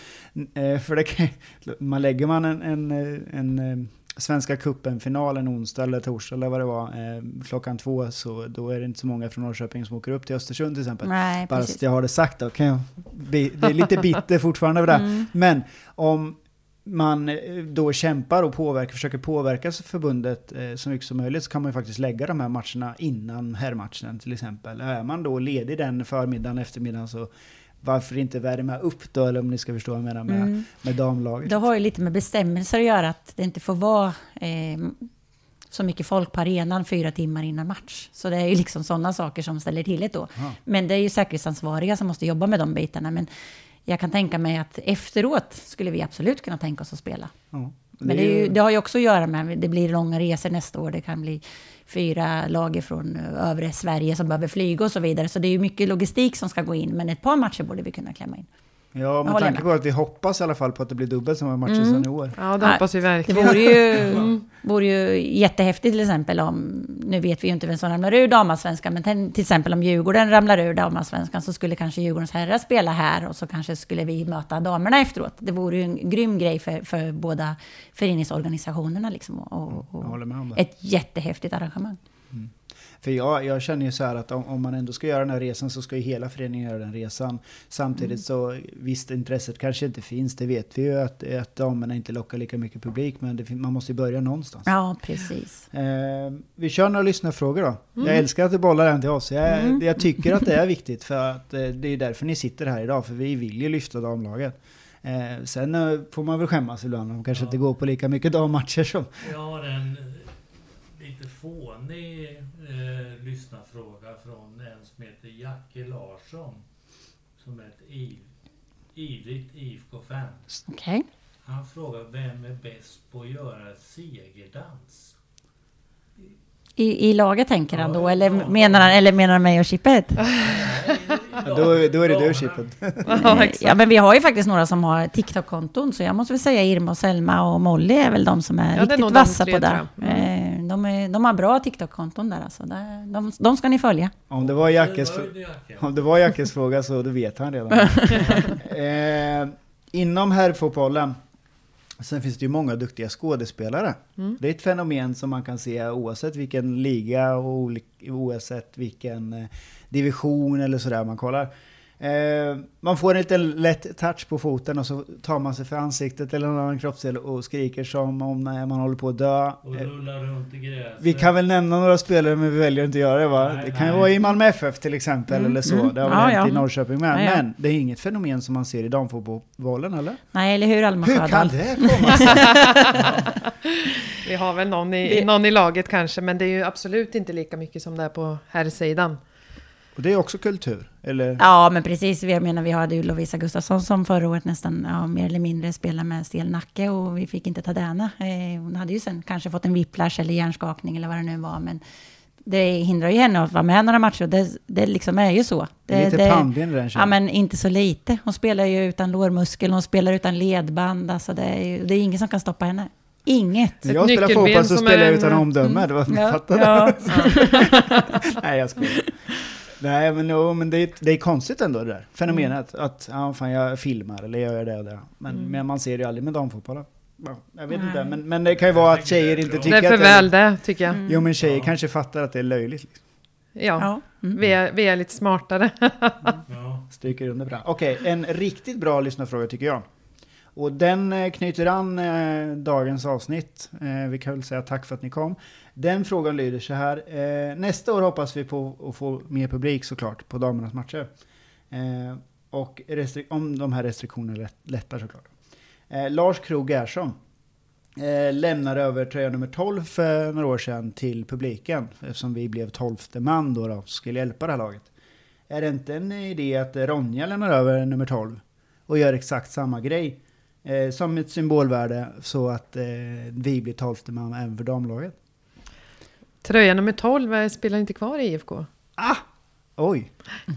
eh, för det man lägger man en, en, en eh, Svenska cupen-final en onsdag eller torsdag eller vad det var, eh, klockan två, så då är det inte så många från Norrköping som åker upp till Östersund till exempel. Nej, Bara så jag har det sagt då, kan jag, det är lite bitter fortfarande över det. Mm. Men om man eh, då kämpar och påverkar, försöker påverka förbundet eh, så mycket som möjligt så kan man ju faktiskt lägga de här matcherna innan herrmatchen till exempel. Är man då ledig den förmiddagen, eftermiddagen så varför inte värma upp då, eller om ni ska förstå vad jag menar med, mm. med damlaget. Det har ju lite med bestämmelser att göra, att det inte får vara eh, så mycket folk på arenan fyra timmar innan match. Så det är ju liksom sådana saker som ställer till det då. Aha. Men det är ju säkerhetsansvariga som måste jobba med de bitarna. Men jag kan tänka mig att efteråt skulle vi absolut kunna tänka oss att spela. Ja, det Men det, ju, det, har ju också att göra med, det blir långa resor nästa år, det kan bli fyra lag från övre Sverige som behöver flyga och så vidare. Så det är ju mycket logistik som ska gå in, men ett par matcher borde vi kunna klämma in. Ja, med tanke på att vi hoppas i alla fall på att det blir dubbelt så många matcher mm. som i år. Ja, det hoppas vi verkligen. Det vore ju, vore ju jättehäftigt till exempel om, nu vet vi ju inte vem som ramlar ur damallsvenskan, men till exempel om Djurgården ramlar ur damallsvenskan så skulle kanske Djurgårdens herrar spela här och så kanske skulle vi möta damerna efteråt. Det vore ju en grym grej för, för båda föreningsorganisationerna liksom. Och, och ett jättehäftigt arrangemang. Mm. För jag, jag känner ju så här att om, om, man ändå ska göra den här resan så ska ju hela föreningen göra den resan. Samtidigt mm. så visst, intresset kanske inte finns, det vet vi ju att, att damerna inte lockar lika mycket publik, men det, man måste ju börja någonstans. Ja, precis. Eh, vi kör några lyssnarfrågor då. Mm. Jag älskar att du bollar den till oss. Jag, mm. jag tycker att det är viktigt för att eh, det är därför ni sitter här idag, för vi vill ju lyfta damlaget. Eh, sen eh, får man väl skämmas ibland om kanske ja. inte går på lika mycket dammatcher som... Jag har en lite fånig eh, lyssnarfråga från en som heter Jacke Larsson. Som är ett iv, ivrigt IFK-fan. Okay. Han frågar vem är bäst på att göra segerdans? I, I laget tänker han då, eller menar han, eller menar han mig och Chippet? då, då är det du Chippet. ja, men vi har ju faktiskt några som har TikTok-konton, så jag måste väl säga Irma, och Selma och Molly är väl de som är ja, riktigt är vassa på det. Mm. De, är, de har bra TikTok-konton där alltså. De, de ska ni följa. Om det var Jackes, om det var Jackes fråga så då vet han redan. eh, inom herrfotbollen Sen finns det ju många duktiga skådespelare. Mm. Det är ett fenomen som man kan se oavsett vilken liga och oavsett vilken eh, division eller sådär man kollar. Eh, man får en liten lätt touch på foten och så tar man sig för ansiktet eller någon annan kroppsdel och skriker som om när man håller på att dö. Och Eh, rullar runt i gräset. vi kan väl nämna några spelare men vi väljer inte att göra det va? Nej, det kan ju vara i Malmö FF till exempel Mm, eller så. mm. Det har väl Ja, hänt ja. i Norrköping med. Ja, ja. Men det är inget fenomen som man ser i damfotbollen eller? Nej, eller hur Alma Hur kan det komma sig? Vi har väl någon i, någon i laget kanske, men det är ju absolut inte lika mycket som det är på herrsidan. Och det är också kultur, eller? Ja, men precis. Jag menar, vi hade ju Lovisa Gustafsson som förra året nästan ja, mer eller mindre spelade med stel nacke och vi fick inte ta denna. Eh, hon hade ju sen kanske fått en whiplash eller hjärnskakning eller vad det nu var, men det hindrar ju henne att vara med några matcher. Det, det liksom är ju så. Det, Lite pannben i den Ja, men inte så lite. Hon spelar ju utan lårmuskel, hon spelar utan ledband. Alltså det, är ju, det är ingen som kan stoppa henne. Inget. När Ett jag spelar fotboll så som spelar jag en- utan omdöme. Det var, Ja, fattar du? ja. Nej, jag skojar. Nej, men, jo, men det, är, det är konstigt ändå det där fenomenet. Att ja, fan, jag filmar eller jag gör det och det. Men, Mm. men man ser det ju aldrig med damfotbollen. Ja, jag vet Nej. inte, men, men det kan ju vara att tjejer inte tycker Det är för att väl det, tycker jag. Mm. Jo, men tjejer Ja. kanske fattar att det är löjligt. Liksom. Ja, Ja. Mm. vi, är, vi är lite smartare. Ja. Stryker under bra. Okej, en riktigt bra lyssnarfråga tycker jag. Och den eh, knyter an eh, dagens avsnitt. Eh, vi kan väl säga tack för att ni kom. Den frågan lyder så här. Eh, nästa år hoppas vi på att få mer publik såklart på damernas matcher. Eh, och om de här restriktionerna lätt- lättar såklart. Eh, Lars Krogh Gerson eh, lämnar över tröja nummer 12 för några år sedan till publiken. Eftersom vi blev tolfte man då, då skulle hjälpa det här laget. Är det inte en idé att Ronja lämnar över nummer 12 och gör exakt samma grej? Eh, som ett symbolvärde så att eh, vi blir tolfte man även för damlaget. Tröja nummer 12 eh, spelar inte kvar i IFK. Ah! Oj,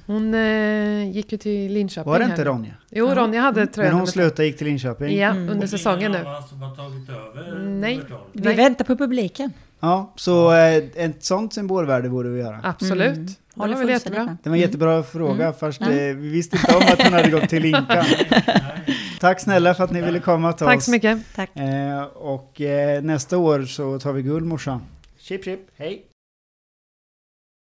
Hon eh, gick ju till Linköping. var det här inte nu. Ronja? Jo, Ronja hade tröja Men hon nummer 12. slutade gick till Linköping? Ja, Mm. under Och säsongen nu. som har tagit över Nej. nummer 12. Vi Nej. väntar på publiken. Ja, så eh, ett sånt symbolvärde borde vi göra. Absolut. Mm. Det var väl jättebra. Det var en Mm. jättebra fråga, Mm. Ja. eh, vi visste inte om att hon hade gått till Linkan. Nej. Tack snälla för att ni ville komma till Tack oss. så mycket. Tack. Eh, och eh, nästa år så tar vi guld morsan. Chip chip, hej!